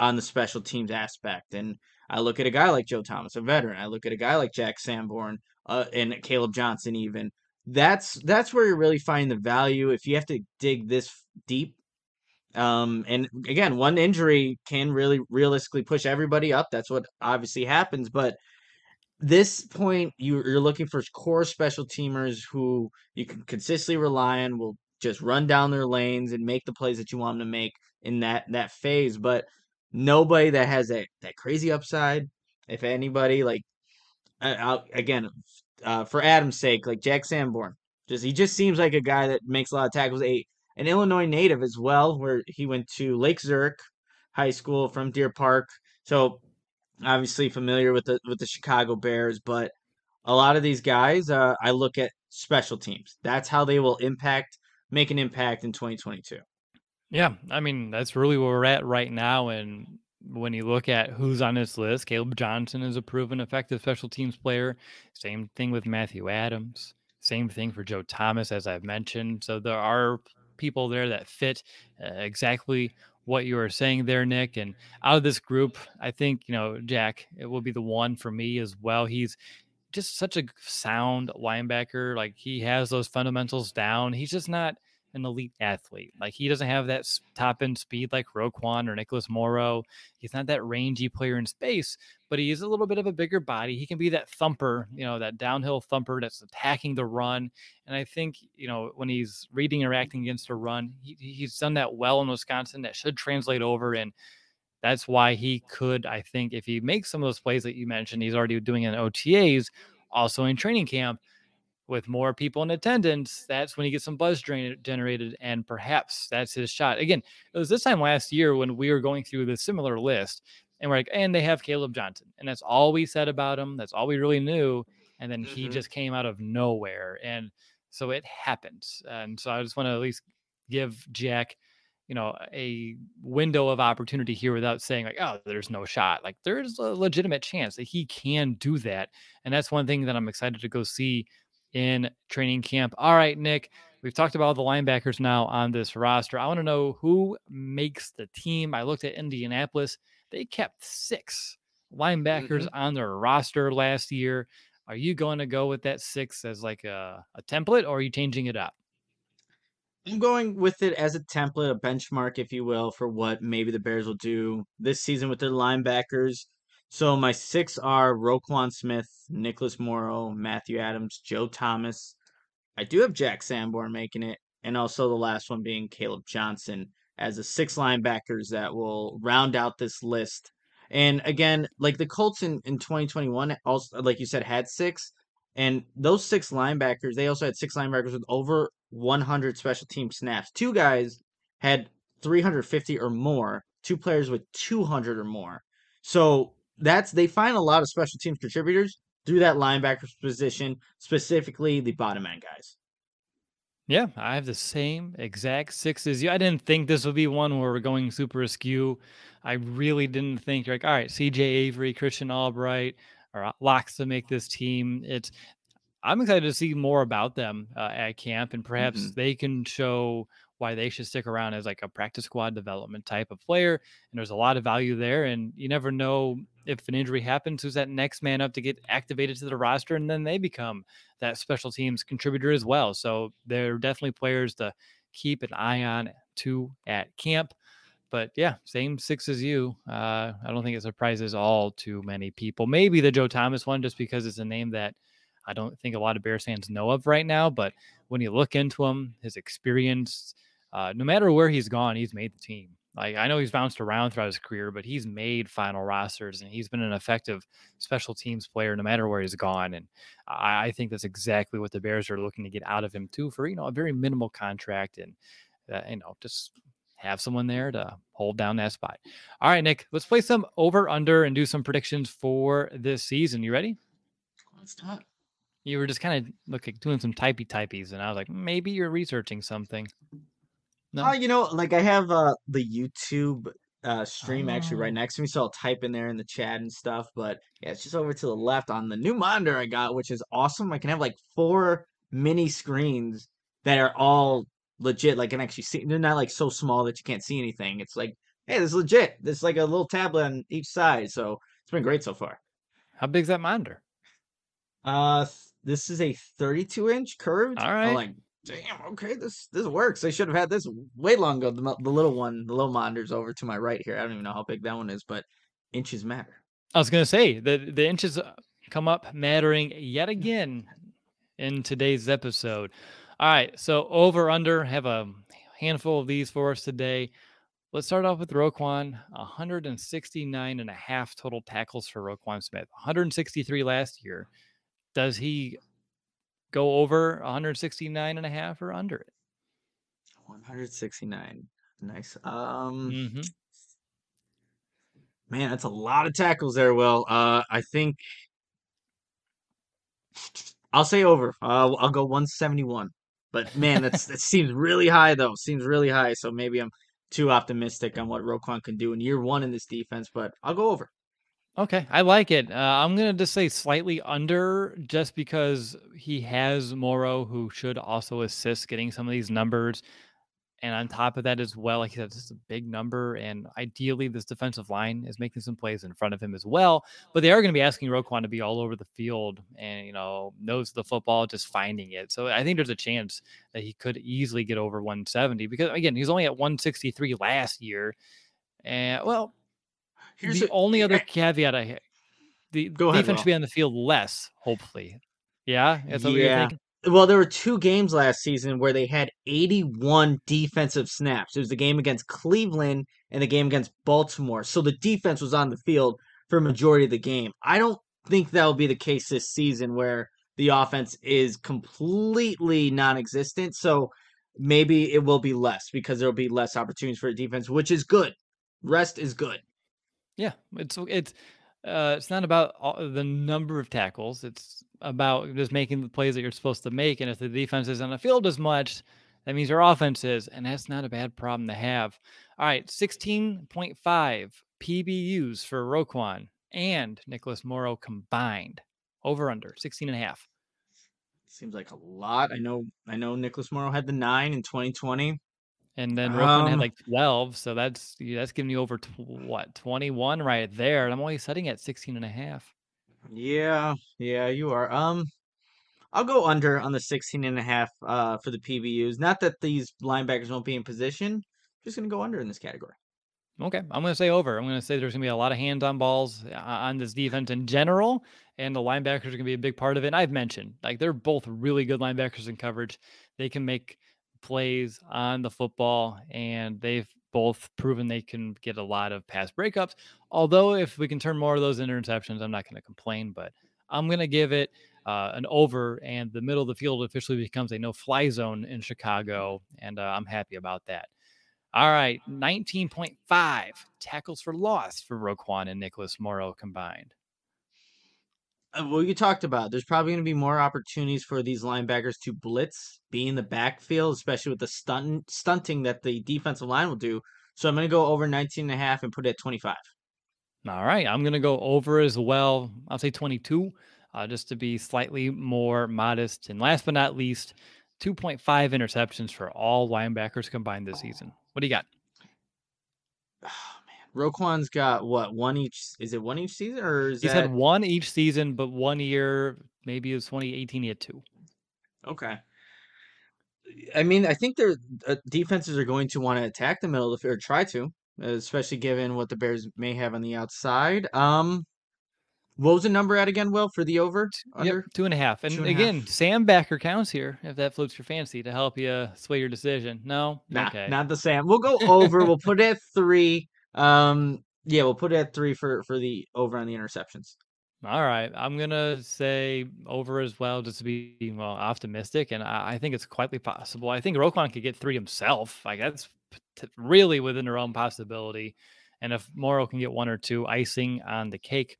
B: on the special teams aspect? And I look at a guy like Joe Thomas, a veteran. I look at a guy like Jack Sanborn uh, and Caleb Johnson, even. That's that's where you're really find the value. If you have to dig this deep um, and again, one injury can really realistically push everybody up. That's what obviously happens. But this point, you, you're looking for core special teamers who you can consistently rely on, will just run down their lanes and make the plays that you want them to make in that that phase. But nobody that has that that crazy upside. If anybody, like I, again, uh, for Adam's sake, like Jack Sanborn, just he just seems like a guy that makes a lot of tackles. Eight an Illinois native as well, where he went to Lake Zurich High School from Deer Park. So obviously familiar with the with the Chicago Bears, but a lot of these guys, uh, I look at special teams. That's how they will impact, make an impact in 2022.
A: Yeah, I mean that's really where we're at right now, and when you look at who's on this list, Caleb Johnson is a proven effective special teams player. Same thing with Matthew Adams. Same thing for Joe Thomas, as I've mentioned. So there are people there that fit uh, exactly what you were saying there, Nick. And out of this group, I think, you know, Jack, it will be the one for me as well. He's just such a sound linebacker. Like he has those fundamentals down. He's just not an elite athlete. Like he doesn't have that top end speed like Roquan or Nicholas Morrow. He's not that rangy player in space, but he is a little bit of a bigger body. He can be that thumper, you know, that downhill thumper that's attacking the run. And I think, you know, when he's reading and reacting against a run, he, he's done that well in Wisconsin. That should translate over. And that's why he could, I think, if he makes some of those plays that you mentioned, he's already doing in OTAs, also in training camp with more people in attendance, that's when he gets some buzz generated, and perhaps that's his shot. Again, it was this time last year when we were going through the similar list, and we're like, and they have Caleb Johnson, and that's all we said about him. That's all we really knew, and then mm-hmm. he just came out of nowhere, and so it happens. And so I just want to at least give Jack, you know, a window of opportunity here without saying like, oh, there's no shot. Like there's a legitimate chance that he can do that, and that's one thing that I'm excited to go see in training camp. All right, Nick, we've talked about the linebackers now on this roster. I want to know who makes the team. I looked at Indianapolis, they kept six linebackers mm-hmm. on their roster last year. Are you going to go with that six as like a, a template or are you changing it up?
B: I'm going with it as a template, a benchmark, if you will, for what maybe the Bears will do this season with their linebackers. So my six are Roquan Smith, Nicholas Morrow, Matthew Adams, Joe Thomas. I do have Jack Sanborn making it, and also the last one being Caleb Johnson as the six linebackers that will round out this list And again, like the Colts in, in 2021, also like you said, had six. And those six linebackers, they also had six linebackers with over 100 special team snaps. Two guys had 350 or more, two players with 200 or more. So that's they find a lot of special teams contributors through that linebacker position, specifically the bottom end guys.
A: Yeah, I have the same exact six as you. I didn't think this would be one where we're going super askew. I really didn't think you're like, all right, CJ Avery, Christian Albright, or locks to make this team. It's I'm excited to see more about them uh, at camp, and perhaps mm-hmm. they can show why they should stick around as like a practice squad development type of player. And there's a lot of value there, and you never know if an injury happens, who's that next man up to get activated to the roster, and then they become that special teams contributor as well. So they're definitely players to keep an eye on too at camp. But yeah, same six as you. Uh, I don't think it surprises all too many people. Maybe the Joe Thomas one, just because it's a name that I don't think a lot of Bears fans know of right now. But when you look into him, his experience, uh, no matter where he's gone, he's made the team. Like I know he's bounced around throughout his career, but he's made final rosters and he's been an effective special teams player no matter where he's gone. And I, I think that's exactly what the Bears are looking to get out of him too for you know a very minimal contract and uh, you know just have someone there to hold down that spot. All right, Nick, let's play some over under and do some predictions for this season. You ready?
B: Let's talk.
A: You were just kind of looking doing some typey typies, and I was like, maybe you're researching something.
B: No. Oh, you know, like I have uh the YouTube uh stream actually right oh. next to me, so I'll type in there in the chat and stuff. But yeah, it's just over to the left on the new monitor I got, which is awesome. I can have like four mini screens that are all legit. Like, can actually see. They're not like so small that you can't see anything. It's like, hey, this is legit. This is like a little tablet on each side. So it's been great so far.
A: How big's that monitor?
B: Uh, this is a 32 inch curved.
A: All right.
B: like damn, okay, this this works. I should have had this way longer. The, the little one, the little monitor's over to my right here. I don't even know how big that one is, but inches matter.
A: I was gonna say the the inches uh, come up mattering yet again in today's episode. All right, so over under have a handful of these for us today. Let's start off with Roquan, 169 and a half total tackles for Roquan Smith, 163 last year. Does he go over 169 and a half or under it?
B: 169. Nice. Um
A: mm-hmm.
B: Man, that's a lot of tackles there, Will. Uh I think I'll say over. Uh, I'll go 171. But man, that's that seems really high though. Seems really high. So maybe I'm too optimistic on what Roquan can do in year one in this defense, but I'll go over.
A: Okay, I like it. Uh, I'm gonna just say slightly under, just because he has Morrow, who should also assist getting some of these numbers, and on top of that as well, like he said, this is a big number, and ideally this defensive line is making some plays in front of him as well. But they are going to be asking Roquan to be all over the field, and you know knows the football, just finding it. So I think there's a chance that he could easily get over 170 because again, he's only at 163 last year, and well Here's the a, only other caveat I have. The Go defense ahead, should be on the field less, hopefully. Yeah?
B: yeah. Well, there were two games last season where they had 81 defensive snaps. It was the game against Cleveland and the game against Baltimore. So the defense was on the field for a majority of the game. I don't think that will be the case this season where the offense is completely non existent. So maybe it will be less because there will be less opportunities for defense, which is good. Rest is good.
A: Yeah, it's it's uh, it's not about all, the number of tackles. It's about just making the plays that you're supposed to make. And if the defense is on the field as much, that means your offense is, and that's not a bad problem to have. All right, 16.5 PBUs for Roquan and Nicholas Morrow combined. Over under 16 and a half.
B: Seems like a lot. I know I know Nicholas Morrow had the nine in 2020
A: and then Roquan um, had like 12 so that's that's giving you over tw- what 21 right there and i'm only setting at 16 and a half.
B: Yeah yeah you are um i'll go under on the 16 and a half uh for the pbus not that these linebackers won't be in position I'm just gonna go under in this category.
A: Okay i'm gonna say over i'm gonna say there's gonna be a lot of hands on balls uh, on this defense in general and the linebackers are gonna be a big part of it and i've mentioned like they're both really good linebackers in coverage they can make plays on the football and they've both proven they can get a lot of pass breakups. Although, if we can turn more of those interceptions, I'm not going to complain, but I'm going to give it uh, an over, and the middle of the field officially becomes a no fly zone in Chicago. And uh, I'm happy about that. All right, 19.5 tackles for loss for Roquan and Nicholas Morrow combined.
B: Uh, well, you talked about there's probably going to be more opportunities for these linebackers to blitz, be in the backfield, especially with the stunt, stunting that the defensive line will do. So I'm going to go over 19 and a half and put it at 25.
A: All right, I'm going to go over as well. I'll say 22, uh, just to be slightly more modest. And last but not least, 2.5 interceptions for all linebackers combined this season. What do you got?
B: Roquan's got what one each? Is it one each season or is
A: He's
B: that
A: had one each season, but one year, maybe it was 2018, he had two.
B: okay? I mean, I think their uh, defenses are going to want to attack the middle of the field, or try to, especially given what the Bears may have on the outside. Um, what was the number at again, Will, for the over under?
A: Yep, two and a half. And
B: and
A: again,
B: half.
A: Sam Backer counts here if that floats your fancy to help you sway your decision. No,
B: Nah,
A: okay.
B: not the same. We'll go over. we'll put it at three. Um, yeah, we'll put it at three for for the over on the interceptions.
A: All right, I'm gonna say over as well, just to be well optimistic, and I, I think it's quietly possible. I think Roquan could get three himself. Like that's really within their own possibility. And if Morrow can get one or two, icing on the cake.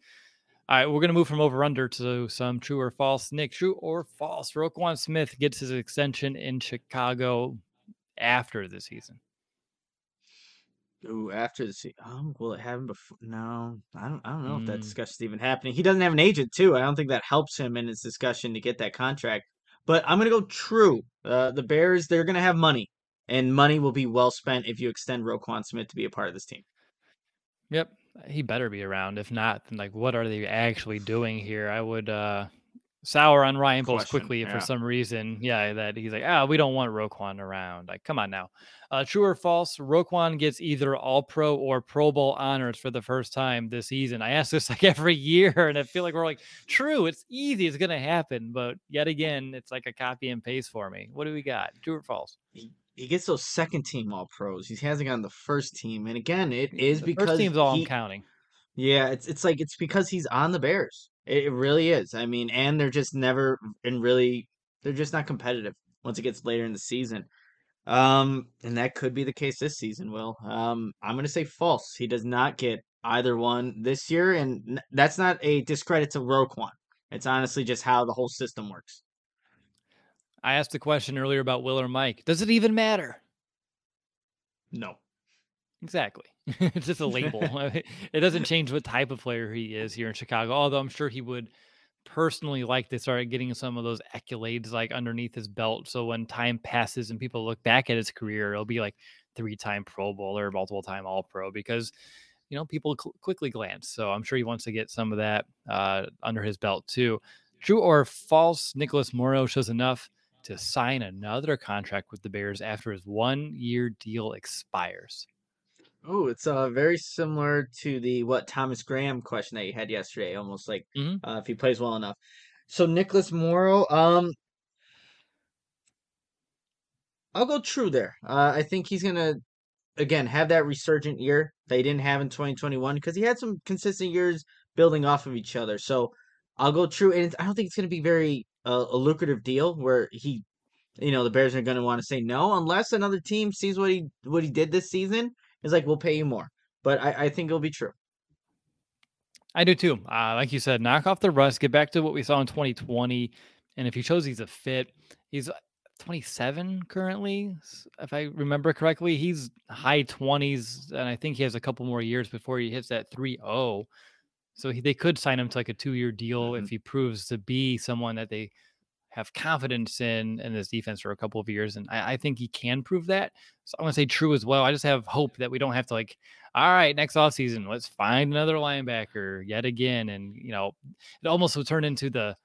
A: All right, we're gonna move from over under to some true or false. Nick, true or false? Roquan Smith gets his extension in Chicago after the season.
B: Ooh, after the season, um, will it happen before? No, I don't. I don't know if that
A: Mm,
B: discussion's even happening. He doesn't have an agent too. I don't think that helps him in his discussion to get that contract. But I'm gonna go true. Uh, the Bears, they're gonna have money, and money will be well spent if you extend Roquan Smith to be a part of this team.
A: Yep, he better be around. If not, then like, what are they actually doing here? I would uh sour on Ryan Poles
B: Question,
A: quickly if for some reason, yeah, that he's like, ah, we don't want Roquan around. Like, come on now. Uh, true or false? Roquan gets either All Pro or Pro Bowl honors for the first time this season. I ask this like every year, and I feel like we're like, true, it's easy, it's gonna happen, but yet again, it's like a copy and paste for me. What do we got? True or false?
B: He, he gets those second team All Pros. He hasn't gotten the first team, and again, it is
A: The
B: because
A: first team's all
B: he,
A: I'm counting.
B: Yeah, it's it's like it's because he's on the Bears. It, really is. I mean, and they're just never and really they're just not competitive once it gets later in the season. Um, and that could be the case this season, Will. Um, I'm gonna say false. He does not get either one this year, and that's not a discredit to Roquan. It's honestly just how the whole system works.
A: I asked the question earlier about Will or Mike. Does it even matter?
B: No.
A: Exactly. It's just a label. it doesn't change what type of player he is here in Chicago. Although I'm sure he would personally like to start getting some of those accolades like underneath his belt. So when time passes and people look back at his career, it'll be like three-time Pro Bowler, multiple-time All-Pro because you know people cl- quickly glance. So I'm sure he wants to get some of that uh, under his belt too. True or false? Nicholas Morrow shows enough to sign another contract with the Bears after his one-year deal expires.
B: Oh, it's uh very similar to the what Thomas Graham question that you had yesterday. Almost like
A: Mhm.
B: uh, if he plays well enough. So Nicholas Morrow, um, I'll go true there. Uh, I think he's gonna again have that resurgent year he didn't have in 2021 because he had some consistent years building off of each other. So I'll go true, and it's, I don't think it's gonna be very uh, a lucrative deal where he, you know, the Bears are gonna want to say no unless another team sees what he what he did this season. Is like we'll pay you more, but I, I think it'll be true.
A: I do too. Uh, like you said, knock off the rust, get back to what we saw in 2020. And if he shows he's a fit, he's uh, 27 currently, if I remember correctly. He's high 20s, and I think he has a couple more years before he hits that 3 0. So he, they could sign him to like a two year deal
B: Mhm.
A: if he proves to be someone that they have confidence in in this defense for a couple of years. And I, I think he can prove that. So I'm gonna say true as well. I just have hope that we don't have to like, all right, next offseason, let's find another linebacker yet again. And you know, it almost would turn into the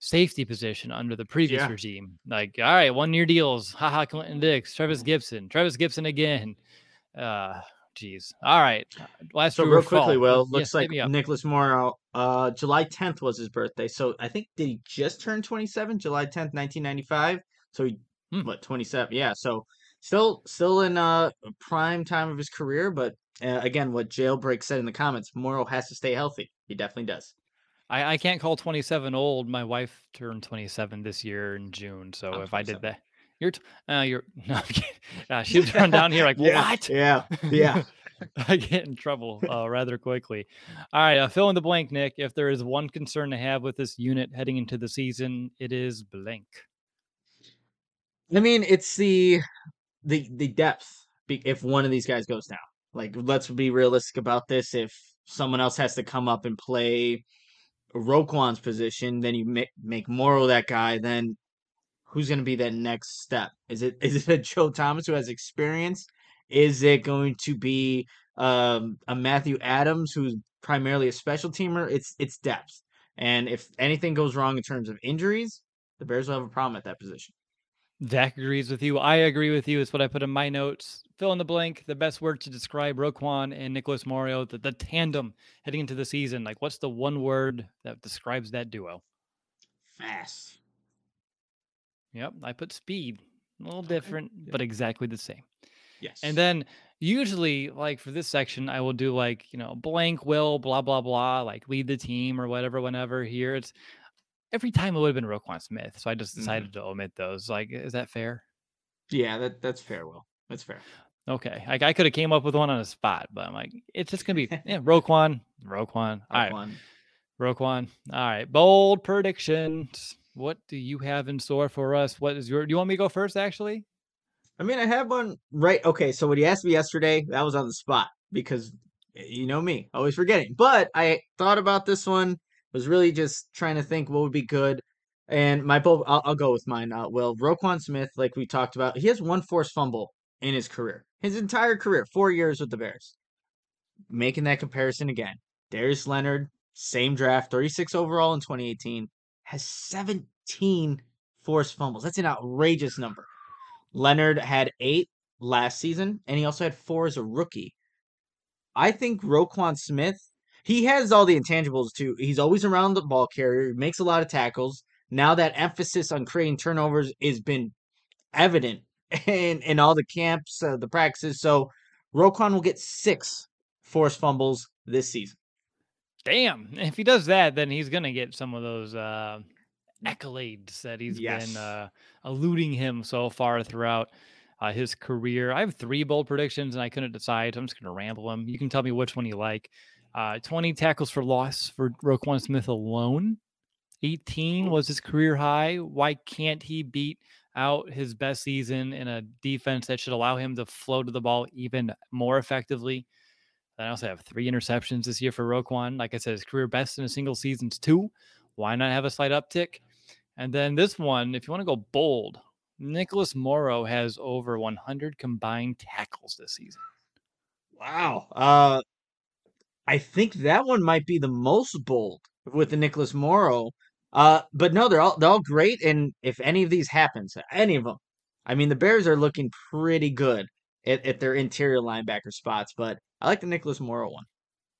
A: safety position under the previous
B: Yeah.
A: regime. Like, all right, one year deals. Haha, Clinton Dix, Travis Gipson, Travis Gipson again. Uh geez. All right. uh, Last
B: So real quickly,
A: false?
B: Will looks
A: hit
B: like. Nicholas Morrow. Uh, July 10th was his birthday. So I think did he just turn 27? July 10th, 1995. So he
A: Hmm.
B: what 27? Yeah. So still still in uh prime time of his career, but uh, again, what Jailbreak said in the comments, Morrow has to stay healthy. He definitely does.
A: I, I can't call 27 old. My wife turned 27 this year in June. So
B: I'm
A: if I did that, you're, t- uh, you're, no. Uh, she was run down here like,
B: Yeah,
A: what?
B: Yeah, yeah.
A: I get in trouble uh, rather quickly. All right, uh, fill in the blank, Nick. If there is one concern to have with this unit heading into the season, it is blank.
B: I mean, it's the the the depth. If one of these guys goes down, like let's be realistic about this. If someone else has to come up and play Roquan's position, then you make make Morrow that guy. Then who's going to be that next step? Is it is it a Joe Thomas who has experience? Is it going to be um, a Matthew Adams who's primarily a special teamer? It's it's depth, and if anything goes wrong in terms of injuries, the Bears will have a problem at that position.
A: Zach agrees with you. I agree with you. It's what I put in my notes. Fill in the blank. The best word to describe Roquan and Nicholas Morrow, the, the tandem heading into the season. Like, what's the one word that describes that duo?
B: Fast.
A: Yep, I put speed. A little different, but exactly the same.
B: Yes.
A: And then usually, like for this section, I will do like, you know, blank will, blah, blah, blah, like lead the team or whatever, whenever. Here it's every time it would have been Roquan Smith. So I just
B: Mhm.
A: decided to omit those. Like, is that fair?
B: yeah, that that's fair. Will that's fair.
A: Okay. Like I could have came up with one on the spot, but I'm like, it's just gonna be yeah, Roquan, Roquan. All right,
B: Roquan.
A: Roquan. All right. Bold predictions. What do you have in store for us? What is your do you want me to go first actually?
B: I mean, I have one right. Okay, so what he asked me yesterday, that was on the spot because you know me, always forgetting. But I thought about this one, was really just trying to think what would be good. And my bold, I'll, I'll go with mine. Uh, well, Roquan Smith, like we talked about, he has one forced fumble in his career, his entire career, four years with the Bears. Making that comparison again, Darius Leonard, same draft, 36 overall in 2018, has 17 forced fumbles. That's an outrageous number. Leonard had eight last season, and he also had four as a rookie. I think Roquan Smith, he has all the intangibles too. He's always around the ball carrier, makes a lot of tackles. Now that emphasis on creating turnovers has been evident in in all the camps, uh, the practices. So Roquan will get six forced fumbles this season.
A: Damn. If he does that, then he's gonna get some of those uh accolades that he's
B: Yes.
A: been uh eluding him so far throughout uh, his career. I have three bold predictions and I couldn't decide. I'm just gonna ramble them. You can tell me which one you like. Uh 20 tackles for loss for Roquan Smith alone. 18 was his career high. Why can't he beat out his best season in a defense that should allow him to flow to the ball even more effectively? I also have three interceptions this year for Roquan. Like I said, his career best in a single season's two. Why not have a slight uptick? And then this one, if you want to go bold, Nicholas Morrow has over 100 combined tackles this season.
B: Wow. Uh I think that one might be the most bold with the Nicholas Morrow. Uh, but no, they're all they're all great. And if any of these happens, any of them, I mean, the Bears are looking pretty good at, at their interior linebacker spots. But I like the Nicholas Morrow one.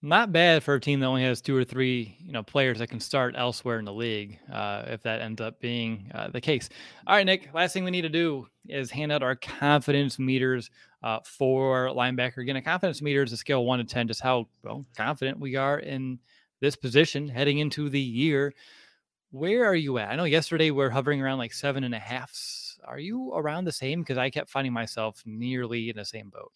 A: Not bad for a team that only has two or three, you know, players that can start elsewhere in the league. Uh, if that ends up being uh, the case. All right, Nick. Last thing we need to do is hand out our confidence meters uh, for linebacker. Again, a confidence meter is a scale one to ten, just how well confident we are in this position heading into the year. Where are you at? I know yesterday we're hovering around like seven and a halfs. Are you around the same? Because I kept finding myself nearly in the same boat.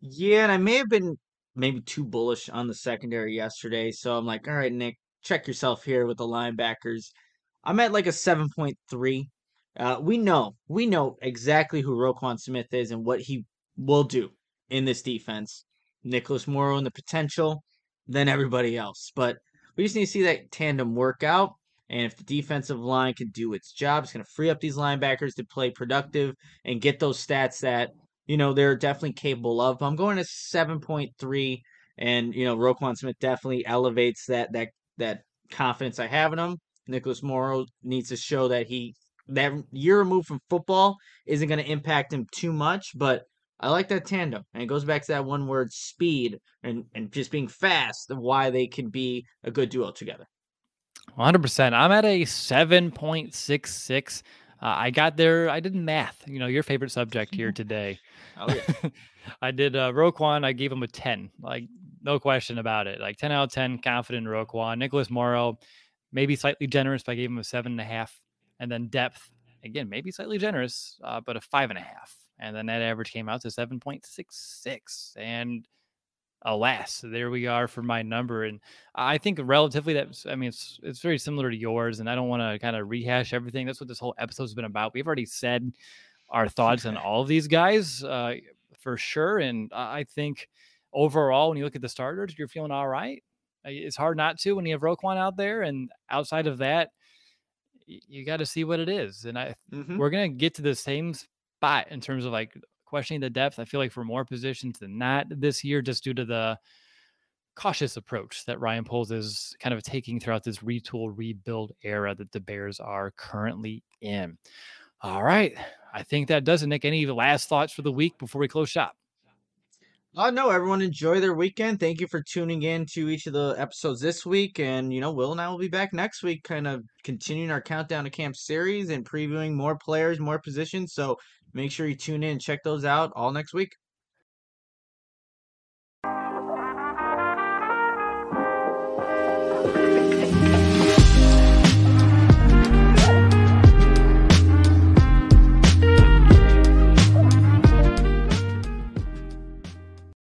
B: Yeah, and I may have been maybe too bullish on the secondary yesterday. So I'm like, all right, Nick, check yourself here with the linebackers. I'm at like a 7.3. Uh, we know, we know exactly who Roquan Smith is and what he will do in this defense. Nicholas Morrow and the potential, then everybody else. But we just need to see that tandem work out. And if the defensive line can do its job, it's going to free up these linebackers to play productive and get those stats that you know they're definitely capable of. I'm going to seven point three, and you know Roquan Smith definitely elevates that that that confidence I have in him. Nicholas Morrow needs to show that he that year removed from football isn't going to impact him too much, but I like that tandem, and it goes back to that one word speed and and just being fast why they can be a good duo together.
A: 100%. I'm at a 7.66. Uh, I got there. I did math. You know, your favorite subject here today.
B: Oh yeah.
A: I did uh, Roquan. I gave him a ten. Like no question about it. Like ten out of ten, confident in Roquan. Nicholas Morrow, maybe slightly generous, but I gave him a seven and a half. And then depth, again, maybe slightly generous, uh, but a five and a half. And then that average came out to seven point six six. And alas, there we are for my number. And I think relatively that's, I mean, it's, it's very similar to yours. And I don't want to kind of rehash everything. That's what this whole episode's been about. We've already said our thoughts on all of these guys uh, for sure. And I think overall, when you look at the starters, you're feeling all right. It's hard not to when you have Roquan out there. And outside of that, you got to see what it is. And I, mm-hmm. we're going to get to the same spot in terms of like questioning the depth. I feel like for more positions than that this year, just due to the cautious approach that Ryan Poles is kind of taking throughout this retool rebuild era that the Bears are currently in. All right. I think that does it, Nick. Any last thoughts for the week before we close shop?
B: Uh, no, everyone enjoy their weekend. Thank you for tuning in to each of the episodes this week. And, you know, Will and I will be back next week, kind of continuing our countdown to camp series and previewing more players, more positions. So make sure you tune in check those out all next week.